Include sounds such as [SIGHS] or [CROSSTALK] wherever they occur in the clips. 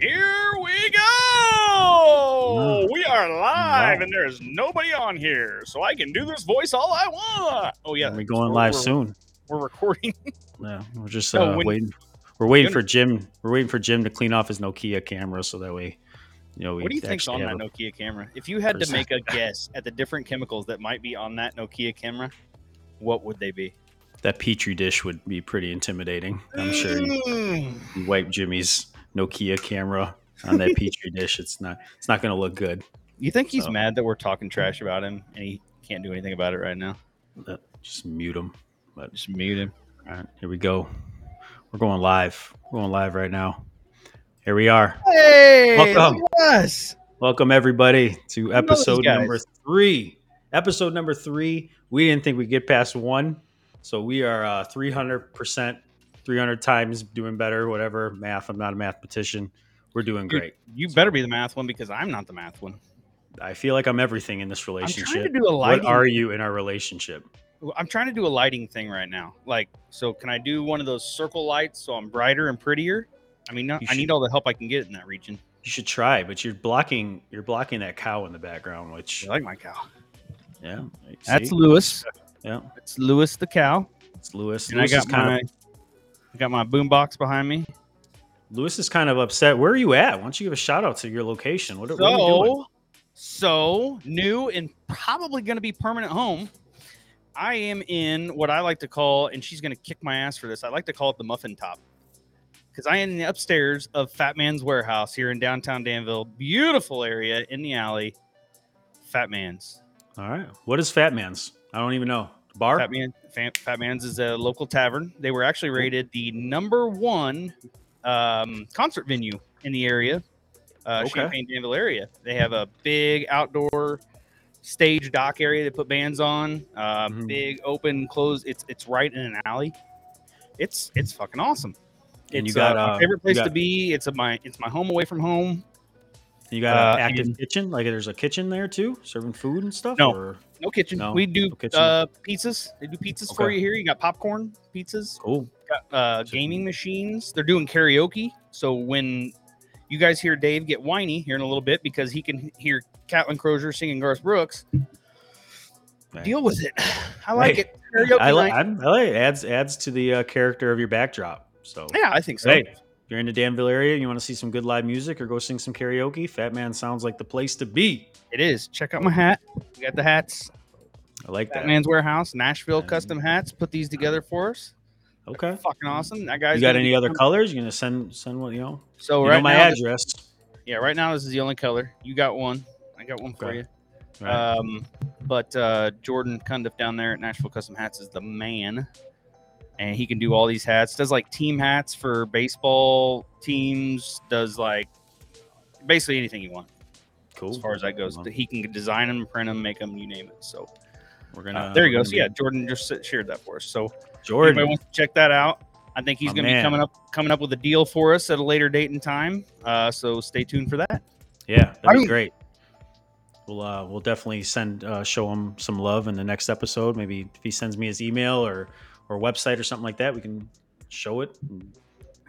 here we go. We are live, and there's nobody on here, so I can do this voice all I want. Oh yeah, We're going we're- live we're- soon. We're recording. [LAUGHS] Yeah, we're just uh, when- waiting. We're waiting when- for Jim. We're waiting for Jim to clean off his Nokia camera, so that way, you know, we What do you think's on that Nokia camera? If you had to make a guess at the different chemicals that might be on that Nokia camera, what would they be? that petri dish would be pretty intimidating. I'm sure you, Mm. you wipe Jimmy's Nokia camera on that petri [LAUGHS] dish. It's not. It's not going to look good. You think he's So- mad that we're talking trash about him and he can't do anything about it right now? Uh, Just mute him. But Just mute him. all right, here we go. We're going live. We're going live right now. Here we are. Hey, Welcome. look at us. Welcome everybody to those episode number three. Episode number three. We didn't think we'd get past one, so we are uh, three hundred percent, three hundred times doing better. Whatever math. I'm not a mathematician. We're doing Dude, great. You better be the math one because I'm not the math one. I feel like I'm everything in this I'm trying to relationship. do a What are you in our relationship? I'm trying to do a lighting thing right now. Like, so can I do one of those circle lights so I'm brighter and prettier? I mean, no, You I need all the help I can get in that region. You should try, but you're blocking. You're blocking that cow in the background, which I like my cow. yeah, That's see? Lewis. yeah. It's Lewis the cow. It's Lewis. And Lewis I got kind my of I got my boom box behind me. Lewis is kind of upset. Where are you at? Why don't you give a shout out to your location? What, are- what are we doing? So, so new and probably going to be permanent home. I am in what I like to call, and she's going to kick my ass for this. I like to call it the muffin top because I am in the upstairs of Fat Man's Warehouse here in downtown Danville. Beautiful area in the alley. Fat Man's. All right. What is Fat Man's? I don't even know. Bar? Fat Man, Fat, Man's is a local tavern. They were actually rated the number one um, concert venue in the area, uh, Okay. Champaign Danville area. They have a big outdoor stage dock area they put bands on. Uh, Mhm. Big open closed. It's it's right in an alley. It's it's fucking awesome. And you got, uh, uh, my favorite you place to be. It's a my it's my home away from home. You got Uh, an active and- kitchen? Like there's a kitchen there too, serving food and stuff? No. Or? No kitchen. No, we do no kitchen. uh, pizzas. They do pizzas for you here. You got popcorn pizzas. Cool. got uh, gaming machines. They're doing karaoke. So when you guys hear Dave get whiny here in a little bit because he can hear Catlin Crozier singing Garth Brooks, Right. deal with it. [SIGHS] I like Hey, it. Karaoke I like. night. I like. it. Adds adds to the uh, character of your backdrop. So Yeah, I think so. hey, if you're in the Danville area, you want to see some good live music or go sing some karaoke, Fat Man sounds like the place to be. It is. Check out my hat. We got the hats. I like that. Man's Warehouse, Nashville Yeah. custom hats. Put these together for us. Okay. Fucking awesome. That guy's You got any other coming- colors? You're gonna send send what you know? So you right know my now, this- address. yeah, right now this is the only color. You got one. I got one for you. Right. Um, but uh, Jordan Cundiff down there at Nashville Custom Hats is the man, and he can do all these hats. Does like team hats for baseball teams. Does like basically anything you want cool. as far as that goes. He can design them, print them, make them, you name it. So we're uh, gonna. there you go. So yeah, Jordan just shared that for us. So anybody Jordan. wants to check that out. I think he's going to be coming up coming up with a deal for us at a later date and time. Uh, so stay tuned for that. Yeah, that'd I be great. We'll uh, we'll definitely send uh, show him some love in the next episode. Maybe if he sends me his email or or website or something like that, we can show it and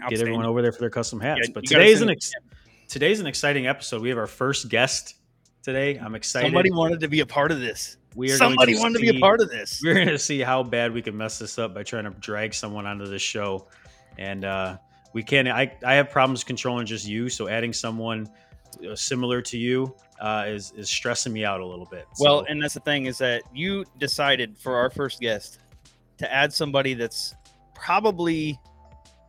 get everyone over there for their custom hats. Yeah, but you gotta today's an ex- today's an exciting episode. We have our first guest today. I'm excited. Somebody wanted to be a part of this. we are Somebody going to wanted to be a see- part of this. [LAUGHS] We're going to see how bad we can mess this up by trying to drag someone onto this show, and uh, we can. I I have problems controlling just you, so adding someone uh, similar to you uh, is is stressing me out a little bit. Well, So- and that's the thing is that you decided for our first guest to add somebody that's probably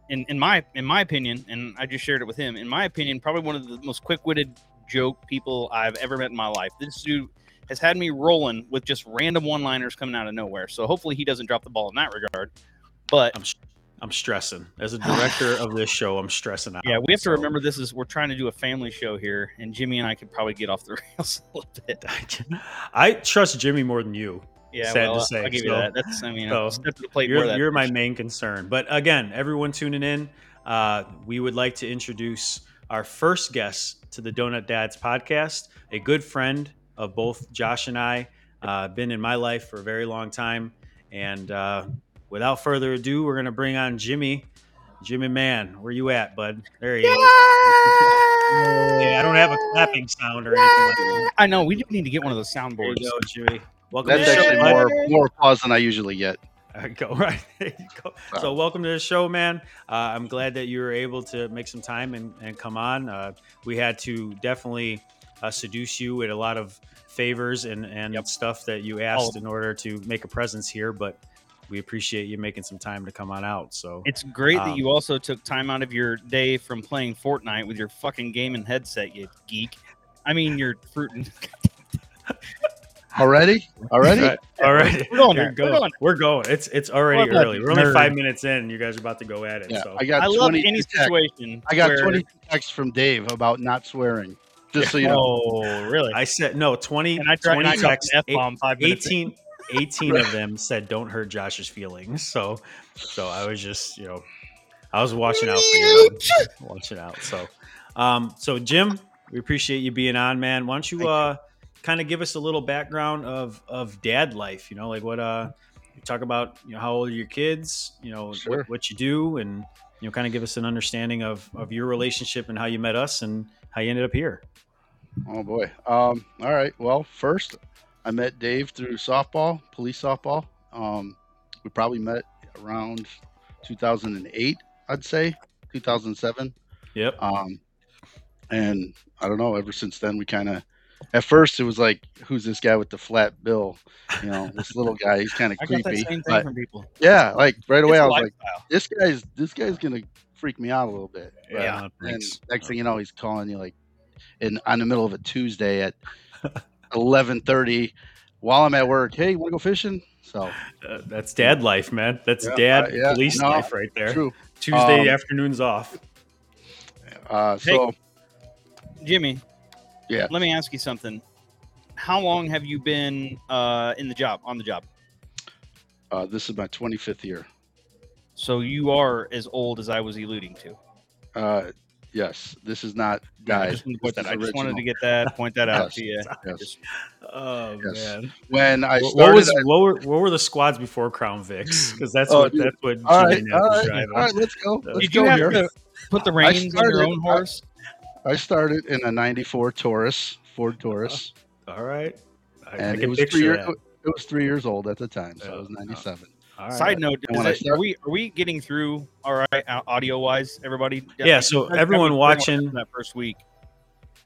in in my in my opinion, and I just shared it with him. In my opinion, probably one of the most quick-witted joke people I've ever met in my life. This dude has had me rolling with just random one-liners coming out of nowhere. So hopefully he doesn't drop the ball in that regard. But I'm I'm stressing as a director of this show. I'm stressing out. yeah, we have to remember this is we're trying to do a family show here, and Jimmy and I could probably get off the [LAUGHS] rails a little bit. I trust Jimmy more than you. Yeah, Sad to say, I'll give you that. That's I mean, so step to the plate you're, that you're my main concern. But again, everyone tuning in, uh, we would like to introduce our first guest to the Donut Dads podcast, a good friend of both Josh and I, uh, been in my life for a very long time. And uh, without further ado, we're going to bring on Jimmy. Jimmy Man, where you at, bud? There he is. Yeah, I don't have a clapping sound or anything like that. I know we do need to get one of those There soundboards. you go, Jimmy. Welcome That's to the actually show. more more applause than I usually get. [LAUGHS] You go. Right. Go. So, welcome to the show, man. Uh, I'm glad that you were able to make some time and, and come on. Uh, we had to definitely uh, seduce you with a lot of favors and, and stuff that you asked in order to make a presence here, but we appreciate you making some time to come on out. So, It's great Um, that you also took time out of your day from playing Fortnite with your fucking gaming headset, you geek. I mean, your fruit and [LAUGHS] [LAUGHS] Already? Already? Right. all right. We're going You're there. We're going. going. We're going. It's it's already What about early. you, We're only five minutes in. and You guys are about to go at it. Yeah, so I got I love 20 any texts- situation. I got where- 20 texts from Dave about not swearing. Just so you know. Oh, really? I said no. 20, and I tried 20 and I texts. an F bomb five minutes. in. 18, 18 of them said don't hurt Josh's feelings. So so I was just, you know, I was watching out for you. watching out. So um so Jim, we appreciate you being on, man. Why don't you Thank you. Kind of give us a little background of of dad life, you know, like what uh you talk about, you know, how old are your kids, you know, Sure. what, what you do and you know, kind of give us an understanding of of your relationship and how you met us and how you ended up here. Oh boy. Um, all right. Well, first I met Dave through softball, police softball. Um, we probably met around 2008, I'd say, 2007. Yep. Um, and I don't know. Ever since then, we kind of. At first, it was like, "Who's this guy with the flat bill?" You know, this little guy. He's kind of [LAUGHS] I got that creepy. same thing But from people. yeah, like right away, It's I a was like, lifestyle. "This guy's this guy's gonna freak me out a little bit." But Yeah, And next thing you know, he's calling you like in on the middle of a Tuesday at eleven thirty while I'm at work. Hey, want to go fishing? So Uh, that's dad life, man. That's Yeah, dad uh, yeah, police no, life right there. true. Tuesday Um, afternoons off. Uh, so Jimmy. Yeah. Let me ask you something. How long have you been uh, in the job on the job? uh, this is my 25th year. So you are as old as I was alluding to. Uh, yes, this is not I just, wanted to, put This that. is I just wanted to get that, point that out [LAUGHS] Yes, to you. yes. Just- Oh Yes. man. When I What, started, what was I- what were, what were the squads before Crown Vics? Because that's Oh, what dude. that's what all Jimmy right, Knapp all was right, driving. all right, let's go. Let's Did go you have here. to put the reins in started- your own I- horse? I started in a '94 Taurus, Ford uh-huh. Taurus, All right. I, I and it was three picture years. that. It was three years old at the time, so Yeah, it was '97. All right. Side note: is it- start- are we are we getting through all right uh, audio wise? Everybody, Yeah, so everyone watching- that first week.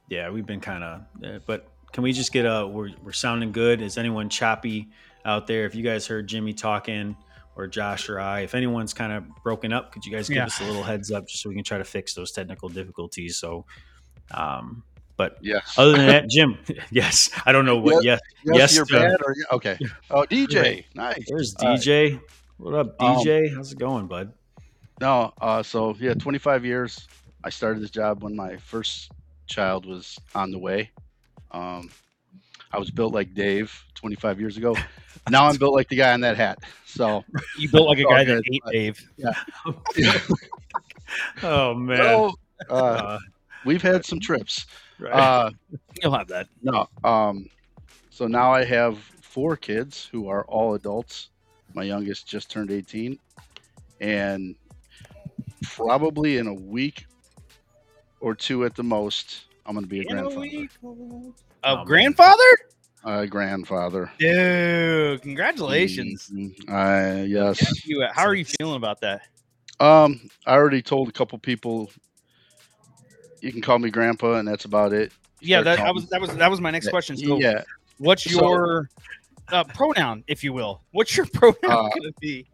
Yeah, we've been kind of, uh, but can we just get a? We're we're sounding good. Is anyone choppy out there? If you guys heard Jimmy talking or Josh or I, if anyone's kind of broken up, could you guys give Yeah. us a little heads up just so we can try to fix those technical difficulties? So, um, but Yes. other than that, [LAUGHS] Jim, yes, I don't know what. Yes, yes, yes, you're uh, bad. Or okay. [LAUGHS] Oh, DJ, nice. there's All right. DJ. What up, Um, DJ? How's it going, bud? No, uh, so yeah, 25 years. I started this job when my first child was on the way. Um, I was built like Dave 25 years ago. [LAUGHS] Now I'm built like the guy on that hat. So, You built like a guy good. that ate Dave. Yeah. Oh man, so, uh, Uh, we've had some trips. right. Uh, [LAUGHS] You'll have that. no, um, so now I have four kids who are all adults. My youngest just turned 18, and probably in a week or two at the most, I'm going to be a In a grandfather. week. Oh, A man. grandfather? A grandfather. Dude, congratulations. Mhm. Uh, yes. You, how are you feeling about that? Um, I already told a couple people you can call me grandpa, and that's about it. Yeah, Start that, calling- was that was that was my next question. So, yeah. what's So- your uh, pronoun, if you will? What's your [LAUGHS] pronoun Uh, gonna be?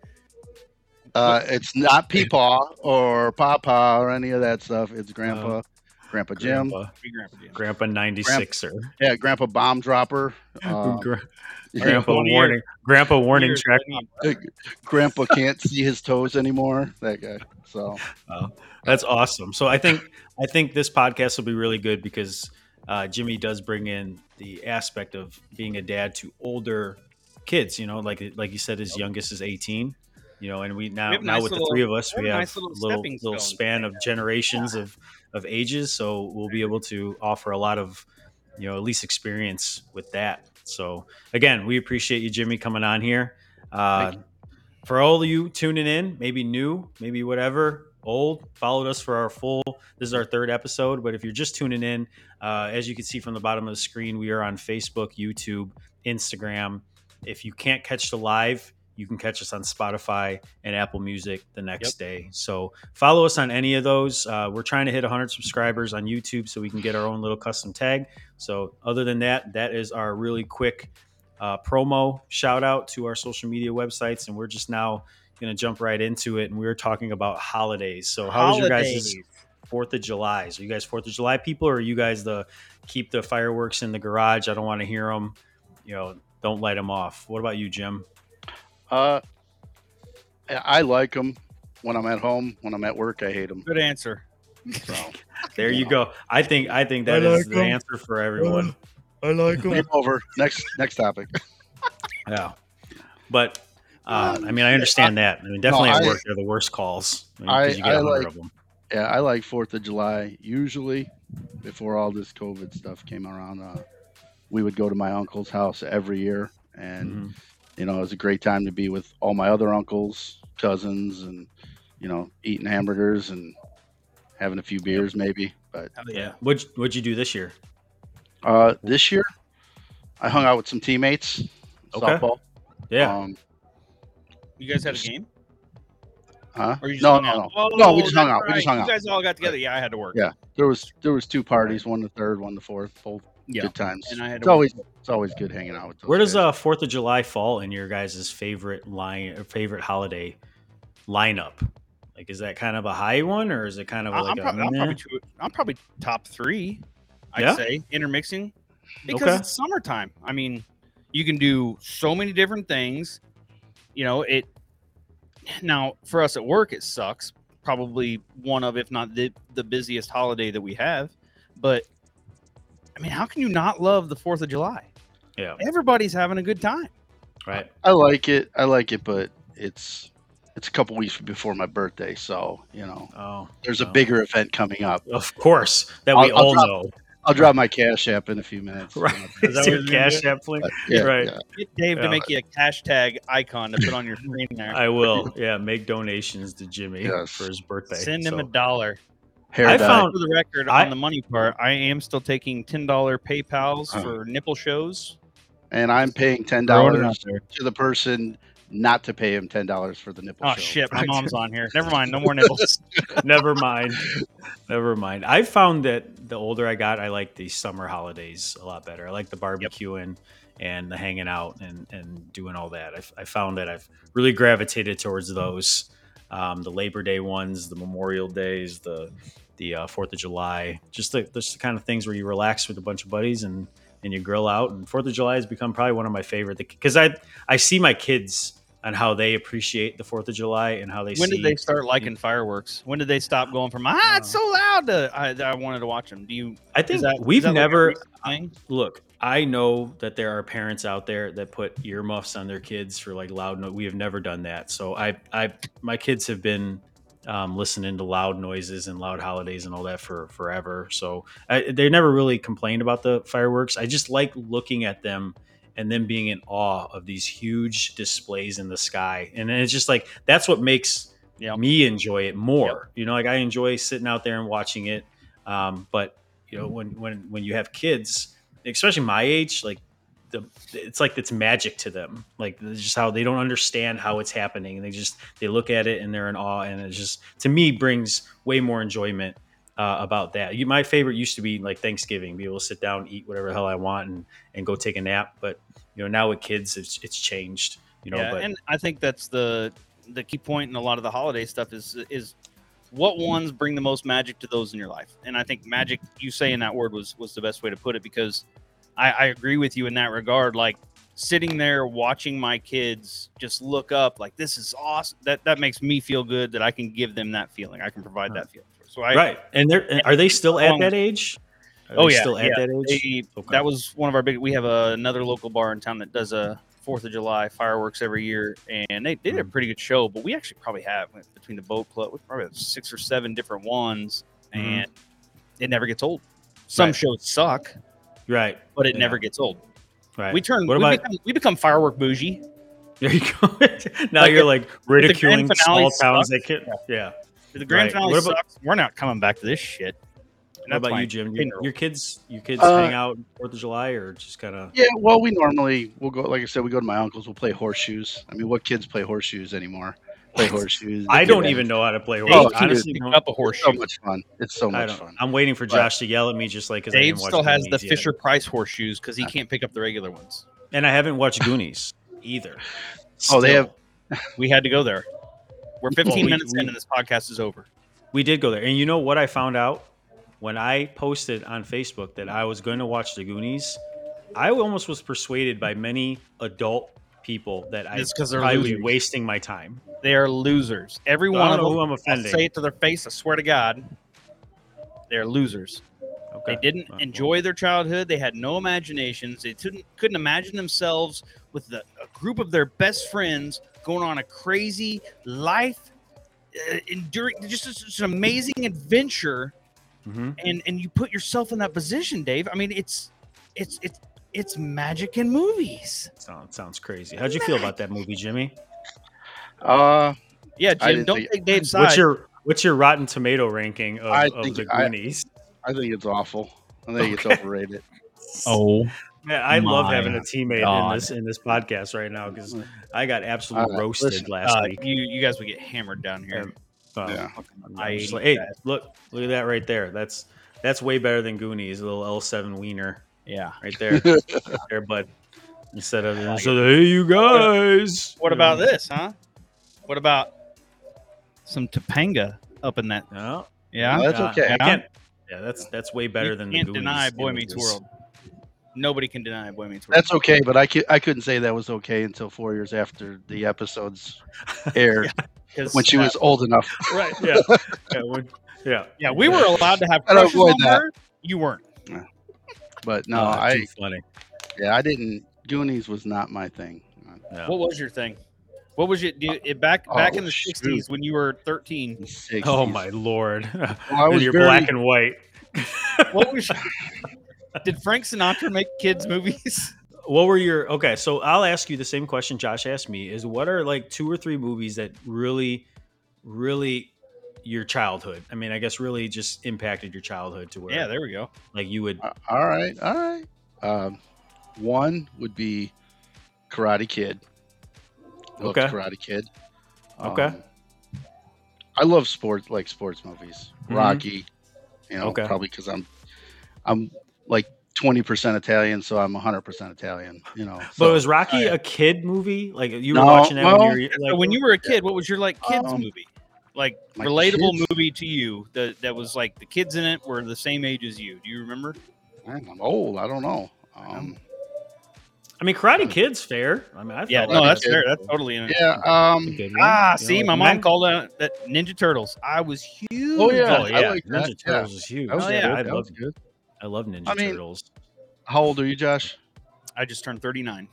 Uh, it's not Peepaw or Papa or any of that stuff. It's Grandpa, Grandpa Jim. Grandpa, Be Grandpa Jim. Grandpa 96er. Yeah, Grandpa Bomb Dropper. [LAUGHS] Um, Gra- yeah, Grandpa One ear. warning. Grandpa warning Years, track. Grandpa can't see his toes anymore. That guy. So [LAUGHS] That's awesome. So I think I think this podcast will be really good because uh, Jimmy does bring in the aspect of being a dad to older kids. You know, like like you said, his youngest is 18. You know, and we now We now nice with little- the three of us, we we have a have nice little little little span of there. generations of of ages. So we'll be able to offer a lot of you know at least experience with that. So again, we appreciate you, Jimmy, coming on here. Uh, for all of you tuning in, maybe new, maybe whatever, old, followed us for our full. This is our third episode, but if you're just tuning in, uh, as you can see from the bottom of the screen, we are on Facebook, YouTube, Instagram. If you can't catch the live, you can catch us on Spotify and Apple Music the next day. So follow us on any of those. Uh, we're trying to hit 100 subscribers on YouTube so we can get our own little custom tag. So other than that, that is our really quick uh, promo shout out to our social media websites, and we're just now going to jump right into it. And we were talking about holidays. So how was your guys' Fourth of July? So you guys Fourth of July people, or are you guys the keep the fireworks in the garage? I don't want to hear them. You know, don't light them off. What about you, Jim? Uh, I I like them when I'm at home. When I'm at work, I hate them. Good answer. So [LAUGHS] There you go. I think I think that I is like the 'em. answer for everyone. I like them. game over. Next next topic. [LAUGHS] Yeah, but uh, I mean, I understand that. I mean, definitely No, at I- work, they're the worst calls. I mean, I- 'cause you get I a hundred like- of them. Yeah, I like Fourth of July. Usually, before all this COVID stuff came around, uh, we would go to my uncle's house every year, and Mhm. You know it was a great time to be with all my other uncles, cousins, and you know eating hamburgers and having a few beers maybe. But Hell Yeah. What'd What'd you do this year? uh, this year, I hung out with some teammates. Okay. Softball. Yeah. Um, You guys had a game? huh? Or you just No, no, out? no. No, we just hung that's out. We just right. hung out. You guys all got together. Yeah, I had to work. Yeah. There was there was two parties, one the third, one the fourth. Both Yeah. good times. And I had it's to work. always it's always good hanging out with. Those Where does guys. uh Fourth of July fall in your guys' favorite line or favorite holiday lineup? Like, is that kind of a high one, or is it kind of I- like I'm, a prob- I'm probably two, I'm probably top three. I'd Yeah? say intermixing because Okay. it's summertime. I mean, you can do so many different things. You know it. Now for us at work, it sucks. Probably one of, if not the the busiest holiday that we have. But I mean, how can you not love the Fourth of July? yeah, Everybody's having a good time. right. I like it. I like it, but it's it's a couple weeks before my birthday, so you know Oh, there's a Oh. bigger event coming up. of course that we I'll- I'll all drop- know. I'll drop my cash app in a few minutes. Right. Is that Is your cash app link? But, yeah, Right. yeah. Get Dave Yeah. to make you a hashtag icon to put on your screen there. I will. Yeah, make donations to Jimmy Yes. for his birthday. Send him So- a dollar. Hair I dye. found- For the record, I- on the money part, I am still taking ten dollar PayPal's Uh. for nipple shows. and I'm paying ten dollars to the person not to pay him ten dollars for the nipple Oh show. shit, my [LAUGHS] mom's on here. Never mind, no more nipples. [LAUGHS] Never mind. Never mind. I found that the older I got, I like the summer holidays a lot better. I like the barbecuing and the hanging out and, and doing all that. I, I found that I've really gravitated towards those. Um, the Labor Day ones, the Memorial Days, the the uh, Fourth of July, just the, just the kind of things where you relax with a bunch of buddies and and you grill out. And Fourth of July has become probably one of my favorite because I I see my kids on how they appreciate the Fourth of July and how they when see did they start liking fireworks? When did they stop going from ah, it's so loud to I, I wanted to watch them? Do you? I think that we've that like never look. I know that there are parents out there that put earmuffs on their kids for like loud. No- we have never done that. So I, I, my kids have been um, listening to loud noises and loud holidays and all that for forever. So I, they never really complained about the fireworks. I just like looking at them and then being in awe of these huge displays in the sky. And it's just like that's what makes Yep. me enjoy it more. You know, like I enjoy sitting out there and watching it. Um, but you know, when when when you have kids, especially my age, like the it's like it's magic to them. Like just how they don't understand how it's happening. And they just they look at it and they're in awe, and it just to me brings way more enjoyment uh, about that. You, my favorite used to be like Thanksgiving, be able to sit down, eat whatever the hell I want, and and go take a nap. But you know, now with kids, it's it's changed. You know, yeah, but and I think that's the the key point in a lot of the holiday stuff is is what ones bring the most magic to those in your life. And I think magic, you saying that word was was the best way to put it because I, I agree with you in that regard. Like sitting there watching my kids just look up, like this is awesome. That that makes me feel good that I can give them that feeling. I can provide that feeling. So I right, and they're are they still at that age? Are Oh yeah, still at yeah. that age. They- Okay. That was one of our big. We have a, another local bar in town that does a Fourth of July fireworks every year, and they, they did a Mhm. pretty good show. But we actually probably have between the boat club, we probably have six or seven different ones, Mhm. and it never gets old. Some Right. shows suck, right, but it Yeah. never gets old. right. We turn. What we, about- become, we become firework bougie. There you go. [LAUGHS] now Like, you're like ridiculing grand finale small towns that sucks, can. Yeah. If the grand Right. finale What about- sucks, we're not coming back to this shit. And What about you. Jim? Your, your kids, your kids Uh, hang out Fourth of July, or just kind of? Yeah, well, we normally we'll go. Like I said, we go to my uncle's. We'll play horseshoes. I mean, what kids play horseshoes anymore? Play horseshoes. I don't even know how to play Dave horse. can Honestly, pick up a It's horseshoe. so much fun. It's so much fun. I'm waiting for But- Josh to yell at me just like because I Dave didn't watch still has the Goonies yet. Fisher Price horseshoes because he can't pick up the regular ones. and I haven't watched Goonies either. Oh, they have- We had to go there. We're 15 we- minutes we- in and this podcast is over. We did go there, and you know what I found out when I posted on Facebook that I was going to watch the Goonies. I almost was persuaded by many adult people that I, it's because they're be losers. wasting my time. They are losers. Every I one don't of know them. who I'm I'll offending. say it to their face. I swear to God, they're losers. Okay. They didn't Well, enjoy their childhood. They had no imaginations. They couldn't couldn't imagine themselves with the, a group of their best friends going on a crazy life, uh, enduring just such an amazing adventure. mhm. And and you put yourself in that position, Dave. I mean, it's it's it's it's magic in movies. Sounds sounds crazy. How'd you feel about that movie, Jimmy? Uh, Yeah, Jim. Don't think- take Dave's side. What's your What's your Rotten Tomato ranking of, I of think the Goonies? I think it's awful. I think Okay. it's overrated. [LAUGHS] oh, Man, I love having a teammate in this in this podcast right now because I got absolutely Uh, roasted listen, last uh, week. you you guys would get hammered down here. Um, Um, Yeah. I'm I like, hey, look, look at that right there. That's that's way better than Goonies, a little L7 wiener Yeah. right there, [LAUGHS] there, bud. Instead of instead of hey, you guys. What about this, huh? What about some Topanga up in that? No, Yeah. That's uh, okay. I can't- yeah, that's that's way better you than can't the Goonies. deny Boy Meets images. World. Nobody can deny Boy Meets World. That's okay, but I, could, I couldn't say that was okay until four years after the episodes [LAUGHS] aired 'Cause, when she uh, was old enough. right. Yeah, [LAUGHS] yeah, when- yeah. Yeah, we were allowed to have I'd crushes avoid on that. her. You weren't. But no, Oh, I funny. yeah, I didn't. Goonies was not my thing. Yeah. What was your thing? What was your do you- uh, it back back Oh, in the shoot. '60s when you were 13? 60s. Oh my lord! [LAUGHS] I was you're very- black and white. [LAUGHS] What was? did Frank Sinatra make kids movies? [LAUGHS] what were your okay so i'll ask you the same question josh asked me is what are like two or three movies that really really your childhood i mean i guess really just impacted your childhood to where Yeah, there we go. like you would Uh, all right, all right. Um, one would be Karate Kid. Loved Okay. Karate Kid. Okay. Um, I love sports, like sports movies. Mhm. Rocky. You know, Okay. probably because I'm, I'm like twenty percent Italian, so I'm hundred percent Italian. You know. but was rocky uh, a kid movie like you were No, watching that well, when you were like when you were a kid, what was your like kids Um, movie? Like my relatable kids- movie to you that that was like the kids in it were the same age as you. Do you remember? Man, I'm old. I don't know. Um, i mean karate kid's fair i mean I Yeah, no, that's Kid. fair. That's totally in yeah. a Um. Ah, see, my mom called out that Ninja Turtles. I was huge. Oh, yeah. oh I yeah like that, ninja yeah. turtles is huge was Oh, good. yeah, i love was good. i love ninja I mean- turtles How old are you, Josh? I just turned 39.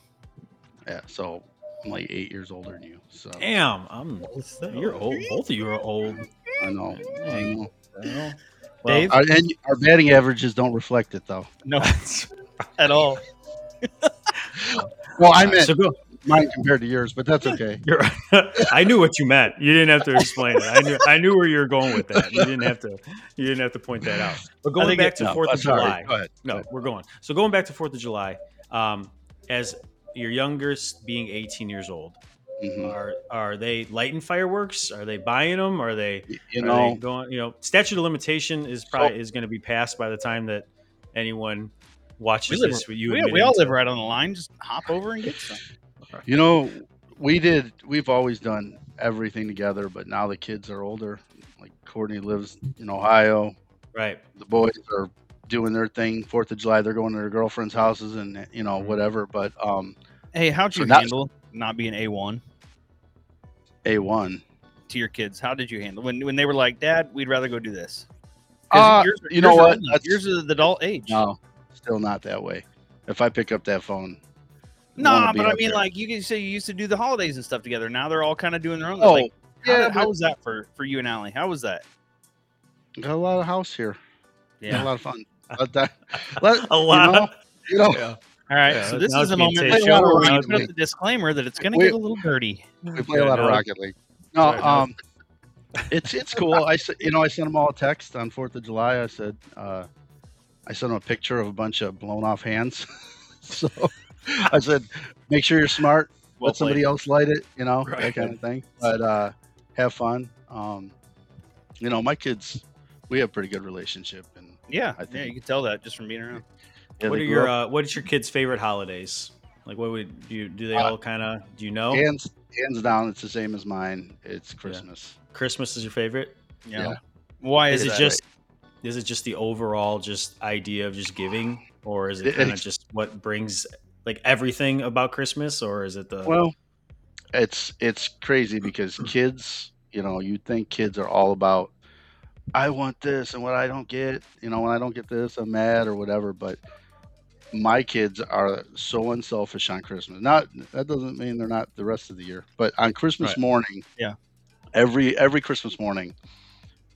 Yeah. So I'm like eight years older than you. So damn i'm you're old both of you are old I know. I Dang. know. Well, Dave? Our, and our batting averages don't reflect it, though. No, at all. Well, I meant so go mine compared to yours, but that's okay. You're, [LAUGHS] I knew what you meant. You didn't have to explain it. I knew. I knew where you were going with that. You didn't have to. You didn't have to point that out. But going back it- to No, Fourth of that's all July. Go ahead. No, we're going. So going back to Fourth of July, um, as your youngest being 18 years old, Mhm. are are they lighting fireworks? Are they buying them? Are they? You are know, they going. You know, statute of limitation is probably is going to be passed by the time that anyone watches We live, this. With you, we, we all live right on the line. Just hop over and get some. [LAUGHS] you know, we did. We've always done everything together, but now the kids are older. Like Courtney lives in Ohio. Right. The boys are doing their thing. Fourth of July, they're going to their girlfriends' houses and you know Mhm. whatever. But um, Hey, how'd you that's- handle not being a one a one. to your kids? How did you handle when when they were like, "Dad, we'd rather go do this"? Uh, yours, you know yours what? Yours is the adult age. No, still not that way. If I pick up that phone, No, wanna but I mean, there. like you can say you used to do the holidays and stuff together. Now they're all kind of doing their own. Oh, like, yeah, how but- was that for for you and Allie? How was that? got a lot of house here. Got Yeah. a lot of fun. But that, let, [LAUGHS] A lot. You know, you know Yeah. All right. Yeah, so this is it's a being moment taped. show where we put up the disclaimer that it's going to get a little dirty. we play a lot of Rocket League. No, um, [LAUGHS] it's it's cool. I s- you know I sent them all a text on Fourth of July. I said uh, I sent them a picture of a bunch of blown off hands. [LAUGHS] so I said, make sure you're smart. Well let somebody else light it. You know Right. that kind of thing. But uh, have fun. Um, you know my kids, we have a pretty good relationship, and Yeah, I yeah, you can tell that just from being around. yeah, what are your uh, what is your kids' favorite holidays? Like, what would do? You, do they Uh, all kind of? Do you know? hands hands down? It's the same as mine. It's Christmas. Christmas is your favorite. Yeah. Yeah. Why Is is, it that? just? Is it just the overall just idea of just giving, or is it It- kind of just what brings like everything about Christmas, or is it the? Well, it's it's crazy because kids, you know, you think kids are all about I want this and what I don't get, you know, when I don't get this, I'm mad or whatever, but my kids are so unselfish on Christmas. Not that doesn't mean they're not the rest of the year, but on Christmas Right. morning, Yeah. Every every Christmas morning,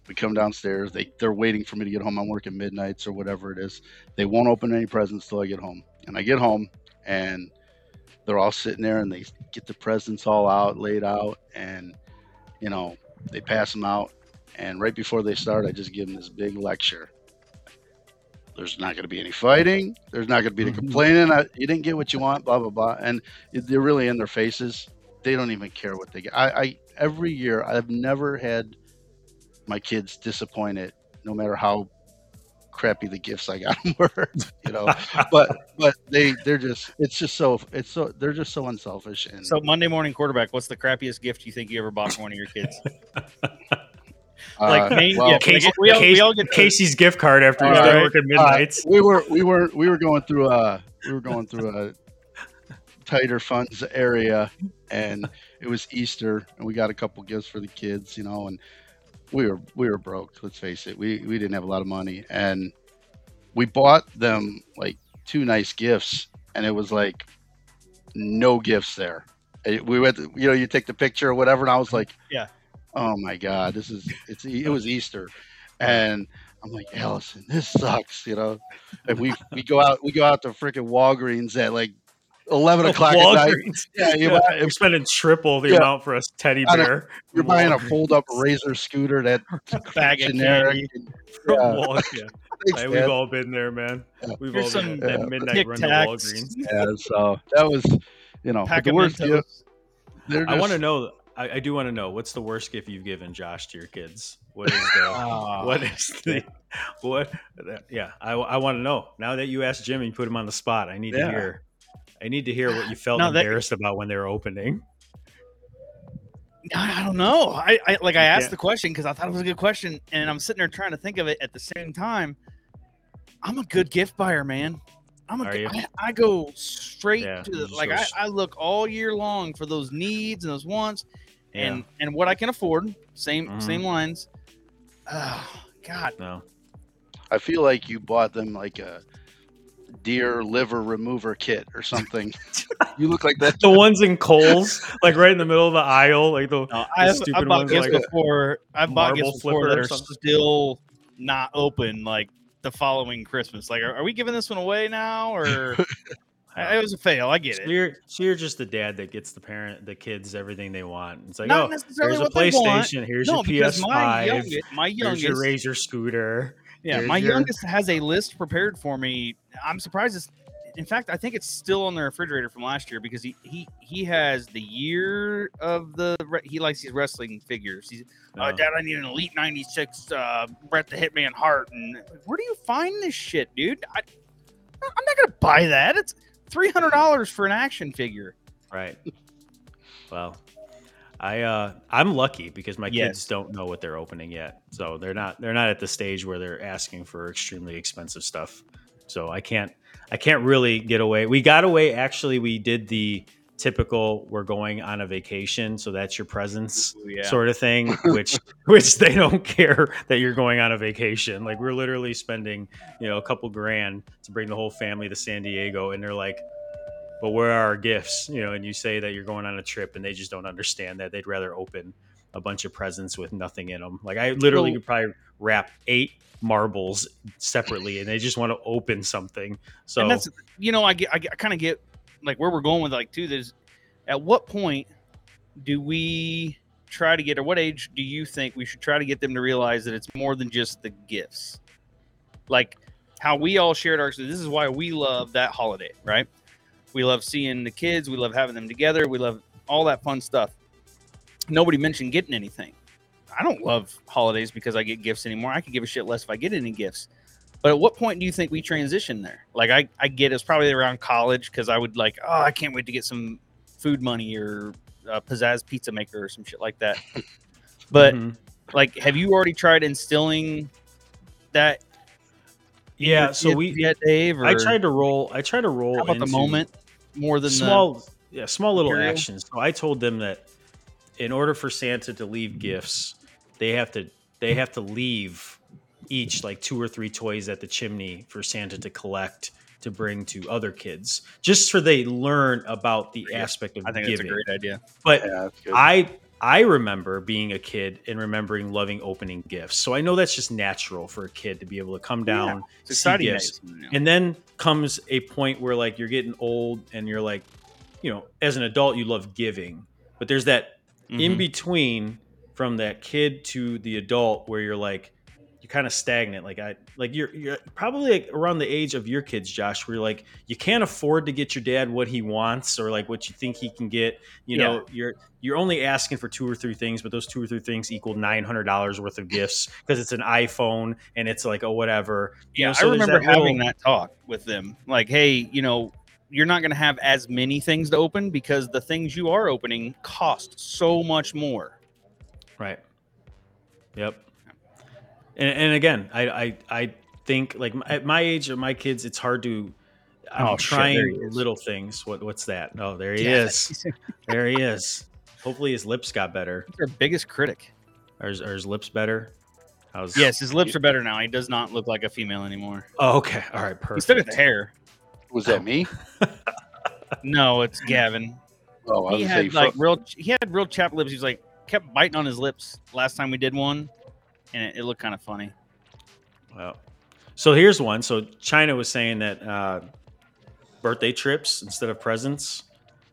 we come downstairs. They they're waiting for me to get home. I'm working midnights or whatever it is. They won't open any presents till I get home. And I get home and they're all sitting there and they get the presents all out, laid out, and you know they pass them out. And right before they start, I just give them this big lecture. There's not going to be any fighting. There's not going to be the Mhm. complaining. I, you didn't get what you want. Blah blah blah. And they're really in their faces. They don't even care what they get. I, I every year I've never had my kids disappointed, no matter how crappy the gifts I got [LAUGHS] them were. You know, but but they they're just it's just so it's so they're just so unselfish and so Monday morning quarterback? What's the crappiest gift you think you ever bought for one of your kids? [LAUGHS] like uh, main- well, yeah, Casey, we all- we all get the- Casey's gift card after he All started right. working uh, we were we were we were going through a we were going through a tighter funds area and it was Easter and we got a couple gifts for the kids, you know, and we were we were broke, let's face it. We we didn't have a lot of money and we bought them like two nice gifts and it was like no gifts there. We went, to- you know, you take the picture or whatever, and I was like, Yeah. Oh my god, this is it's it was Easter, [LAUGHS] and I'm like, Allison, this sucks, you know. And we we go out we go out to freaking Walgreens at like eleven [LAUGHS] o'clock at night. Yeah, you Yeah, buy, We're spending triple the Yeah. amount for a teddy I know. bear. you're from buying a fold up razor scooter that [LAUGHS] Bag of generic. candy. From Yeah. Wal- yeah. Thanks, Hey, we've all been there, man. Yeah. We've Here's all been at that midnight Tic run to Walgreens. yeah, so that was you know the worst Mentos. gift. I want to know. I, I do want to know what's the worst gift you've given Josh to your kids. What is the [LAUGHS] what is the what? Yeah, I, I want to know. Now that you asked Jimmy, put him on the spot. I need Yeah. to hear. I need to hear what you felt No, that- embarrassed about when they were opening. I don't know. I, I like I asked can't- the question because I thought it was a good question, and I'm sitting there trying to think of it at the same time. I'm a good gift buyer, man. I'm a you? I, I go straight Yeah, to the like I, I, look all year long for those needs and those wants and Yeah. and what I can afford. Same Mhm. same lines. Oh, God, No. I feel like you bought them like a deer liver remover kit or something. [LAUGHS] you look like that. The ones in Kohl's, like right in the middle of the aisle, like the, no, the I've, stupid I've bought ones gifts like before. I've bought marble gifts before flipper that are still not open. Like the following Christmas. Like, are, are we giving this one away now, or [LAUGHS] I- it was a fail? I get So it. you're, so you're just the dad that gets the parent, the kids, everything they want. It's like, Not oh, here's a what they want. PlayStation, here's no, your PS5, youngest, my here's youngest, your Razor scooter. yeah, my your- youngest has a list prepared for me. I'm surprised. It's, in fact, I think it's still on the refrigerator from last year because he he he has the year of the he likes these wrestling figures. He's No. uh, Dad, I need an Elite '96 uh, Bret the Hitman Hart. And where do you find this shit, dude? I, I'm not gonna buy that. It's three hundred dollars for an action figure. Right. Well, I uh I'm lucky because my Yes. kids don't know what they're opening yet. So they're not they're not at the stage where they're asking for extremely expensive stuff. So I can't I can't really get away. We got away actually we did the typical we're going on a vacation, so that's your presents yeah. sort of thing, [LAUGHS] which which they don't care that you're going on a vacation. Like we're literally spending, you know, a couple grand to bring the whole family to San Diego and they're like, but where are our gifts? You know, and you say that you're going on a trip and they just don't understand that. They'd rather open a bunch of presents with nothing in them. Like I literally So- could probably wrap eight marbles separately and they just want to open something. So and that's you know I get I, kind of get like where we're going with like too. There's at what point do we try to get, or what age do you think we should try to get them to realize that it's more than just the gifts? Like how we all shared our. This is why we love that holiday, right? We love seeing the kids. We love having them together. We love all that fun stuff. Nobody mentioned getting anything. I don't love holidays because I get gifts anymore. I could give a shit less if I get any gifts. But at what point do you think we transition there? Like I, I get it's probably around college because I would like, oh, I can't wait to get some food money or a pizzazz pizza maker or some shit like that. [LAUGHS] but Mhm. like, have you already tried instilling that? yeah, so we yet, Dave. Or I tried to roll. I tried to roll about the moment more than small, yeah, small little material? actions. So I told them that in order for Santa to leave gifts, they have to they have to leave each like two or three toys at the chimney for Santa to collect to bring to other kids, just so they learn about the Yeah, aspect of I think giving. that's a great idea. But Yeah. I I remember being a kid and remembering loving opening gifts. So I know that's just natural for a kid to be able to come down, It's see gifts. days, you know. and then comes a point where like you're getting old and you're like, you know, as an adult you love giving, but there's that in Mhm. between from that kid to the adult where you're like you're kind of stagnant like i like you're you're probably like around the age of your kids josh where you're like you can't afford to get your dad what he wants or like what you think he can get you know you're you're only asking for two or three things but those two or three things equal $900 worth of gifts because it's an iphone and it's like oh whatever You Yeah, know, so I remember that having little- that talk with them. Like, hey, you know, you're not going to have as many things to open because the things you are opening cost so much more. Right. Yep. And, and again, I, I I think like m- at my age of my kids, it's hard to. I'm Oh, shit, there he trying is. little things. What what's that? Oh, there he Yeah, is. There he is. Hopefully his lips got better. our biggest critic. Are his, are his lips better? How's Yes, his lips are better now. He does not look like a female anymore. Oh, okay. All right. Perfect. He still got the hair. Was that me? [LAUGHS] No, it's Gavin. Oh, I He gonna had like fro- real. He had real chap lips. He was like kept biting on his lips last time we did one, and it, it looked kind of funny. Well, so here's one. So China was saying that uh, birthday trips instead of presents.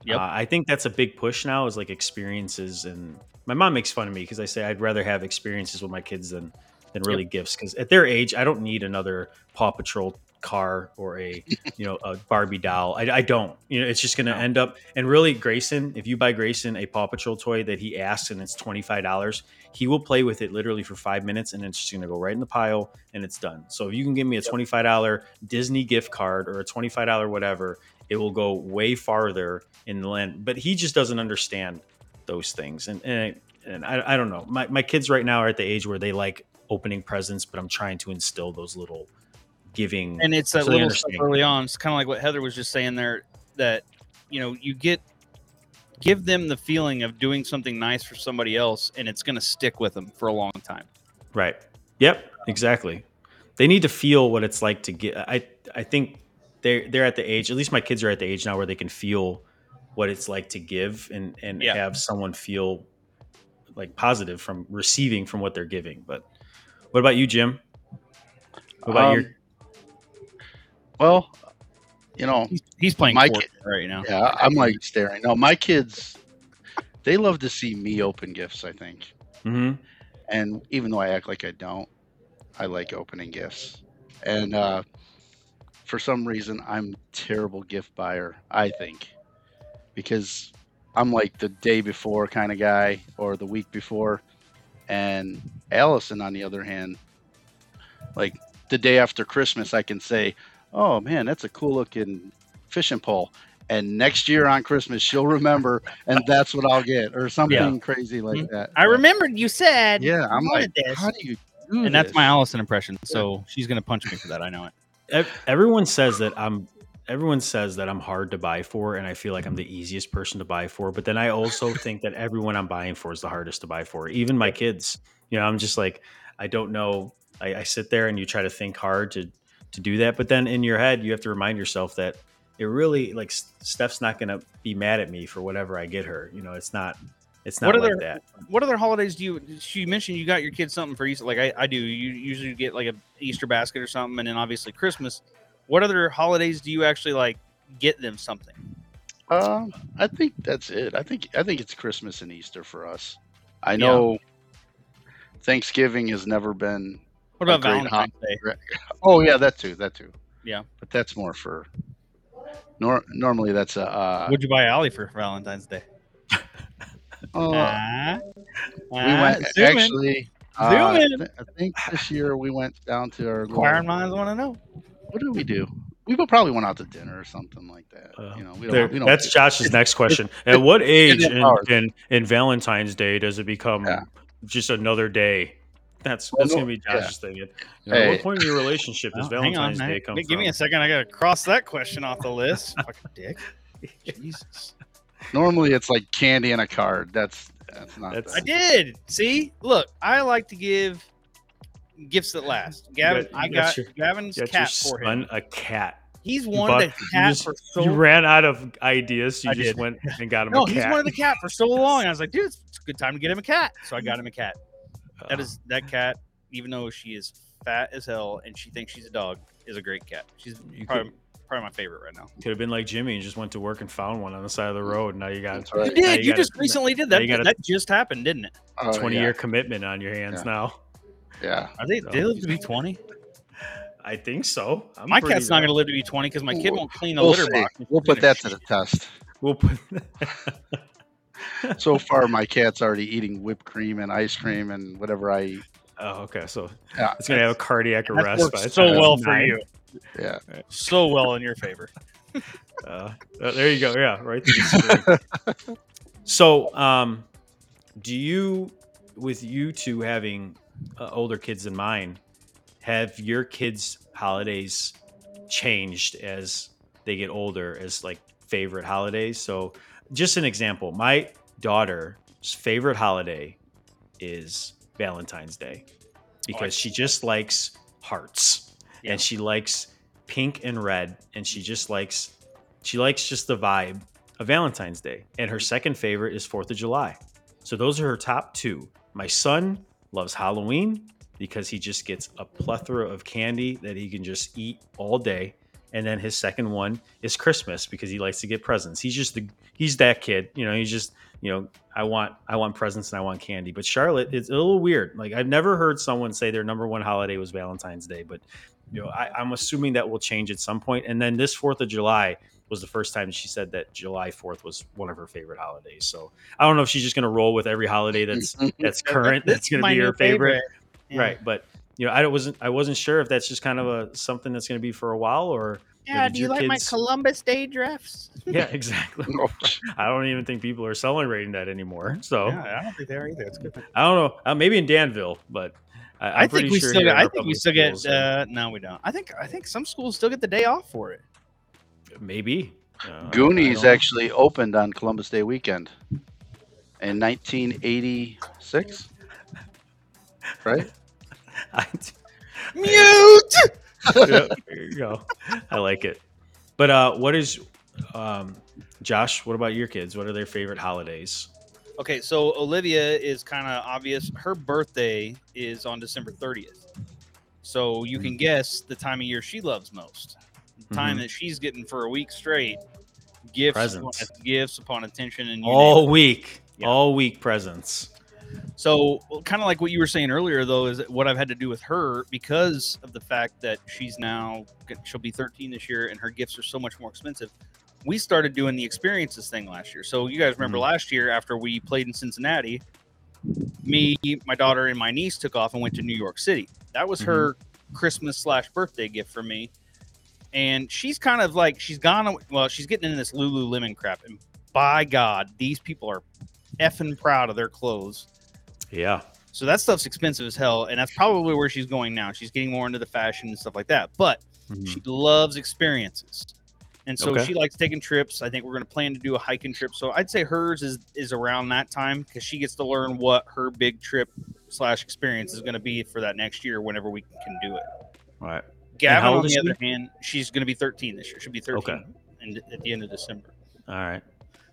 Yep. Uh, I think that's a big push now. Is like experiences, and my mom makes fun of me because I say I'd rather have experiences with my kids than than really gifts. Because at their age, I don't need another Paw Patrol car or a [LAUGHS] you know a Barbie doll. I, I don't. You know, it's just going to No. end up. And really, Grayson, if you buy Grayson a Paw Patrol toy that he asks and it's twenty five dollars, he will play with it literally for five minutes and it's just going to go right in the pile and it's done. So if you can give me a $25 Disney gift card or a $25 whatever, it will go way farther in the land. But he just doesn't understand those things. And, and, and I, I don't know. My, my kids right now are at the age where they like opening presents, but I'm trying to instill those little giving. and it's that So little stuff early on. It's kind of like what Heather was just saying there that you know you get give them the feeling of doing something nice for somebody else, and it's going to stick with them for a long time. Right. Yep. Exactly. They need to feel what it's like to get. I I think they're they're at the age. At least my kids are at the age now where they can feel what it's like to give and and Yeah. have someone feel like positive from receiving from what they're giving. But what about you, Jim? What about Um, your? Well, you know, He's, he's playing My kid- right now. yeah, I'm like staring. No, my kids, they love to see me open gifts. I think, Mhm. and even though I act like I don't, I like opening gifts. And uh, for some reason, I'm terrible gift buyer. I think because I'm like the day before kind of guy or the week before, and Allison, on the other hand, like the day after Christmas, I can say, "Oh man, that's a cool looking fishing pole." And next year on Christmas, she'll remember, and that's what I'll get, or something crazy like Mhm. that. I remembered you said. Yeah, I'm you like, wanted this. how do you do and that's my Allison impression. So she's going to punch me for that. I know it. Everyone says that I'm. Everyone says that I'm hard to buy for, and I feel like I'm the easiest person to buy for. But then I also think that everyone I'm buying for is the hardest to buy for, even my kids. You know, I'm just like, I don't know. I, I sit there and you try to think hard to to do that, but then in your head you have to remind yourself that it really like Steph's not going to be mad at me for whatever I get her. You know, it's not. It's not What like other- that. What other holidays do you? You mentioned you got your kids something for Easter. Like I, I do. You usually get like a Easter basket or something, and then obviously Christmas. What other holidays do you actually like get them something? Um, I think that's it. I think I think it's Christmas and Easter for us. I Yeah. know Thanksgiving has never been. What about great Valentine's Day? [LAUGHS] Oh yeah, that too. That too. Yeah. But that's more for. Nor- normally that's a. Uh, What'd you buy Allie for Valentine's Day? [LAUGHS] uh, Ah, we went zoom in. actually. Zoom uh, I in. thi- I think this year we went down to our. little- Inquiring minds want to know. what did we do? We probably went out to dinner or something like that. Uh, you know, we don't. There- we don't that's do- Josh's next [LAUGHS] question. At what age in in, in, in Valentine's Day does it become Yeah. just another day? That's Well, that's no- gonna be yeah. Josh's thing. You know, At what point in your relationship does [LAUGHS] Oh, hang on, Valentine's. Day come Give from? me a second. I gotta cross that question off the list. [LAUGHS] Fucking dick. Jesus. Normally it's like candy and a card. That's that's not. That's- I did. See, look, I like to give gifts that last. Gavin, got- I got, got your- Gavin's You got your cat for him. son a cat. He's You wanted bought- a you cat just- for so You ran out of ideas. So you I just did. went and got him a cat. No, he's cat. wanted a cat for so long. I was like, dude, it's a good time to get him a cat. So I got him a cat. That Uh, that cat, even though she is fat as hell and she thinks she's a dog, is a great cat. She's You probably, probably my favorite right now. could have been like Jimmy and just went to work and found one on the side of the road. Now you got That's right. You did. you You, gotta- just recently did that. you gotta- that just happened, didn't it? Oh, 20 yeah, year commitment on your hands Yeah. now. Yeah. Are they? So- They live to be [LAUGHS] twenty. I think so. I'm My pretty- cat's not going to live to be twenty because my kid We'll- won't clean the We'll litter see. box. We'll put that to the test. We'll put. [LAUGHS] [LAUGHS] So far, my cat's already eating whipped cream and ice cream and whatever I eat. oh, okay. So Yeah. it's gonna have a cardiac That arrest. by works the so time well for nine. you. Yeah. So well in your favor. [LAUGHS] Uh, uh, there you go. Yeah, right. the [LAUGHS] so, um, do you, with you two having uh, older kids than mine, have your kids' holidays changed as they get older as like favorite holidays? So, just an example, my daughter's favorite holiday is Valentine's Day because she just likes hearts Yeah. and she likes pink and red and she just likes she likes just the vibe of Valentine's Day. And her second favorite is 4th of July. So those are her top two. My son loves Halloween because he just gets a plethora of candy that he can just eat all day. And then his second one is Christmas because he likes to get presents. He's just the he's that kid, you know, he's just, you know, I want I want presents and I want candy. But Charlotte, it's a little weird. Like I've never heard someone say their number one holiday was Valentine's Day, but you know, I, I'm assuming that will change at some point. And then this Fourth of July was the first time she said that July Fourth was one of her favorite holidays. So I don't know if she's just going to roll with every holiday that's [LAUGHS] that's current. This That's going to be new her favorite, Yeah. right? But you know, I wasn't I wasn't sure if that's just kind of a something that's going to be for a while or Yeah. did Do you your like my Columbus Day drafts? [LAUGHS] yeah, exactly. Oh, [LAUGHS] I don't even think people are celebrating that anymore. So Yeah, I don't think they are either. It's good. I don't know. Uh, maybe in Danville, but I, I'm I think pretty we sure still get. I think we still get. schools, uh, Uh, no, we don't. I think. I think some schools still get the day off for it. maybe Uh, Goonies actually opened on Columbus Day weekend in 1986. Right? I, [LAUGHS] Mute. [LAUGHS] yeah, there you go. I like it. But uh, what is, um, Josh? What about your kids? What are their favorite holidays? Okay, so Olivia is kind of obvious. Her birthday is on December 30th. So you can guess the time of year she loves most. The time Mhm. that she's getting for a week straight. Gifts, upon, gifts upon attention, and you name All week, Yeah. all week presents. So, kind of like what you were saying earlier, though, is what I've had to do with her because of the fact that she's now she'll be 13 this year, and her gifts are so much more expensive. We started doing the experiences thing last year. So you guys remember Mhm. last year after we played in Cincinnati, me, my daughter, and my niece took off and went to New York City. That was her Christmas slash birthday gift for me. And she's kind of like she's gone. Well, she's getting into this Lululemon crap, and by God, these people are effing proud of their clothes. Yeah. So that stuff's expensive as hell, and that's probably where she's going now. She's getting more into the fashion and stuff like that. But Mhm. she loves experiences, and so Okay. she likes taking trips. I think we're going to plan to do a hiking trip. So I'd say hers is is around that time because she gets to learn what her big trip slash experience is going to be for that next year whenever we can do it. All right. Gavin, on the she? other hand, she's going to be 13 this year. She'll be 13 Okay. in, at the end of December. All right.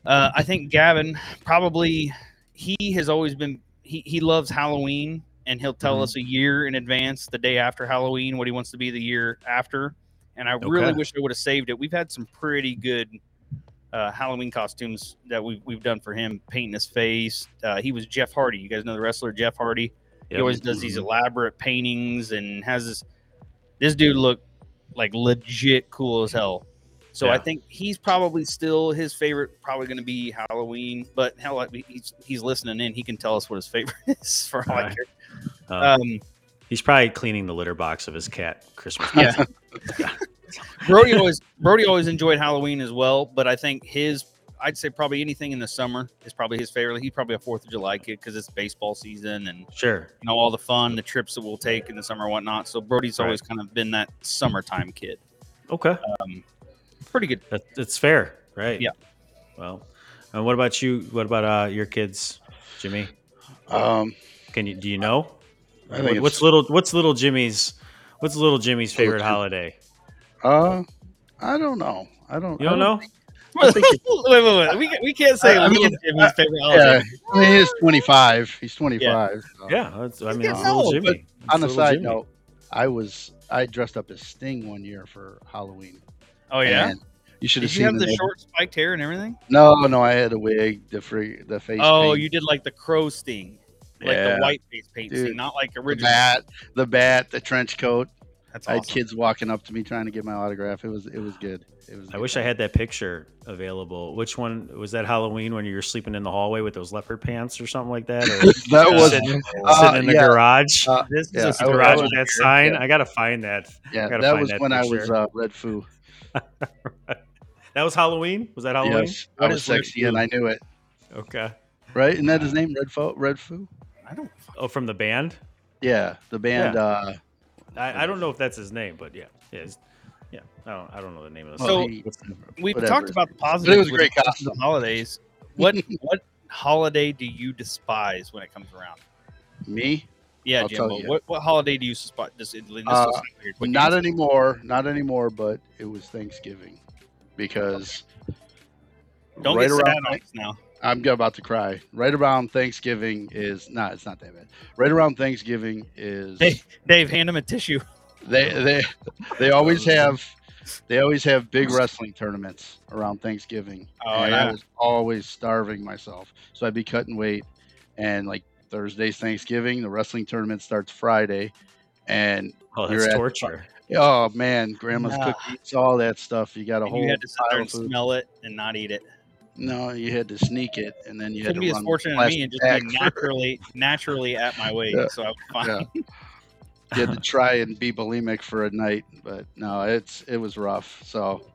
Uh, I think Gavin probably he has always been he, he loves Halloween and he'll tell Mhm. us a year in advance, the day after Halloween, what he wants to be the year after. And I really wish I would have saved it. We've had some pretty good uh, Halloween costumes that we've we've done for him, painting his face. Uh, he was Jeff Hardy. You guys know the wrestler Jeff Hardy. He Yep. always does these elaborate paintings and has this. This dude look like legit cool as hell. So I think he's probably still his favorite. Probably going to be Halloween, but hell, he's he's listening in. He can tell us what his favorite [LAUGHS] is for all I care. Uh, Um, he's probably cleaning the litter box of his cat Christmas. [LAUGHS] yeah. Brody always Brody always enjoyed Halloween as well, but I think his I'd say probably anything in the summer is probably his favorite. He's probably a Fourth of July kid because it's baseball season and Sure. you know all the fun, the trips that we'll take in the summer and whatnot. So Brody's Right. always kind of been that summertime kid. Okay. Um, pretty good. That, that's fair, right? Yeah. Well, and what about you? What about uh, your kids, Jimmy? Um, Can you do you know? I think What- what's little What's little Jimmy's What's little Jimmy's favorite Jim- holiday? uh, I don't know. I don't. You I don't know? [LAUGHS] wait, wait, wait. We, can't- we can't say I- I mean, Jimmy's favorite Yeah, holiday. I mean he's 25. He's 25. so. Yeah, that's, I mean, it's little Jimmy. It's On a side Jimmy. note, I was I dressed up as Sting one year for Halloween. Oh yeah. and you should have Did seen you have the the- short spiked hair and everything? No, no, I had a wig, the free, the face. Oh, paint, you did like the crow sting, like Yeah. the white face paint Dude, sting, not like the original. bat, the bat, the trench coat. That's I had kids walking up to me trying to get my autograph. It was it was good. It was. I wish I had that picture available. Which one was that Halloween when you were sleeping in the hallway with those leopard pants or something like that? Or [LAUGHS] that uh, was sitting, uh, sitting in the yeah. garage? Uh, This is Yeah, a I- I garage was with that there, sign. yeah. I gotta find that. yeah. gotta That find was that when I was uh, Redfoo. [LAUGHS] That was Halloween. Was that Halloween? Yes, What I was sexy and I knew it. Okay. Right? Isn't that his name? Redfoo. Red Foo. I don't. Oh, from the band. Yeah, the band. Uh, I, I don't know if that's his name, but yeah, yeah, yeah. I don't. I don't know the name of the So- song. he- We've Whatever. talked about the positive. It was a with great the costume. holidays. What what holiday do you despise when it comes around? me? Yeah, I'll Jimbo. What what holiday do you despise? This, this Uh, weird. Not anymore. Not anymore. But it was Thanksgiving because Don't right get sad around on us now. I'm about to cry. Right around Thanksgiving is not. it's not that bad. Right around Thanksgiving is Hey. Dave, hand him a tissue. they they they always have they always have big wrestling tournaments around Thanksgiving. Oh, and yeah. I was always starving myself, so I'd be cutting weight. And like Thursday's Thanksgiving, the wrestling tournament starts Friday, and Oh, that's at- torture. oh man, grandma's Ah. cookies, all that stuff. You got a And whole you had to sit there and food. smell it and not eat it. No, you had to sneak it, and then you had Couldn't to be as fortunate as me and just be naturally naturally at my [LAUGHS] weight. Yeah. So I was fine. Yeah. [LAUGHS] you had to try and be bulimic for a night, but no, it's it was rough. So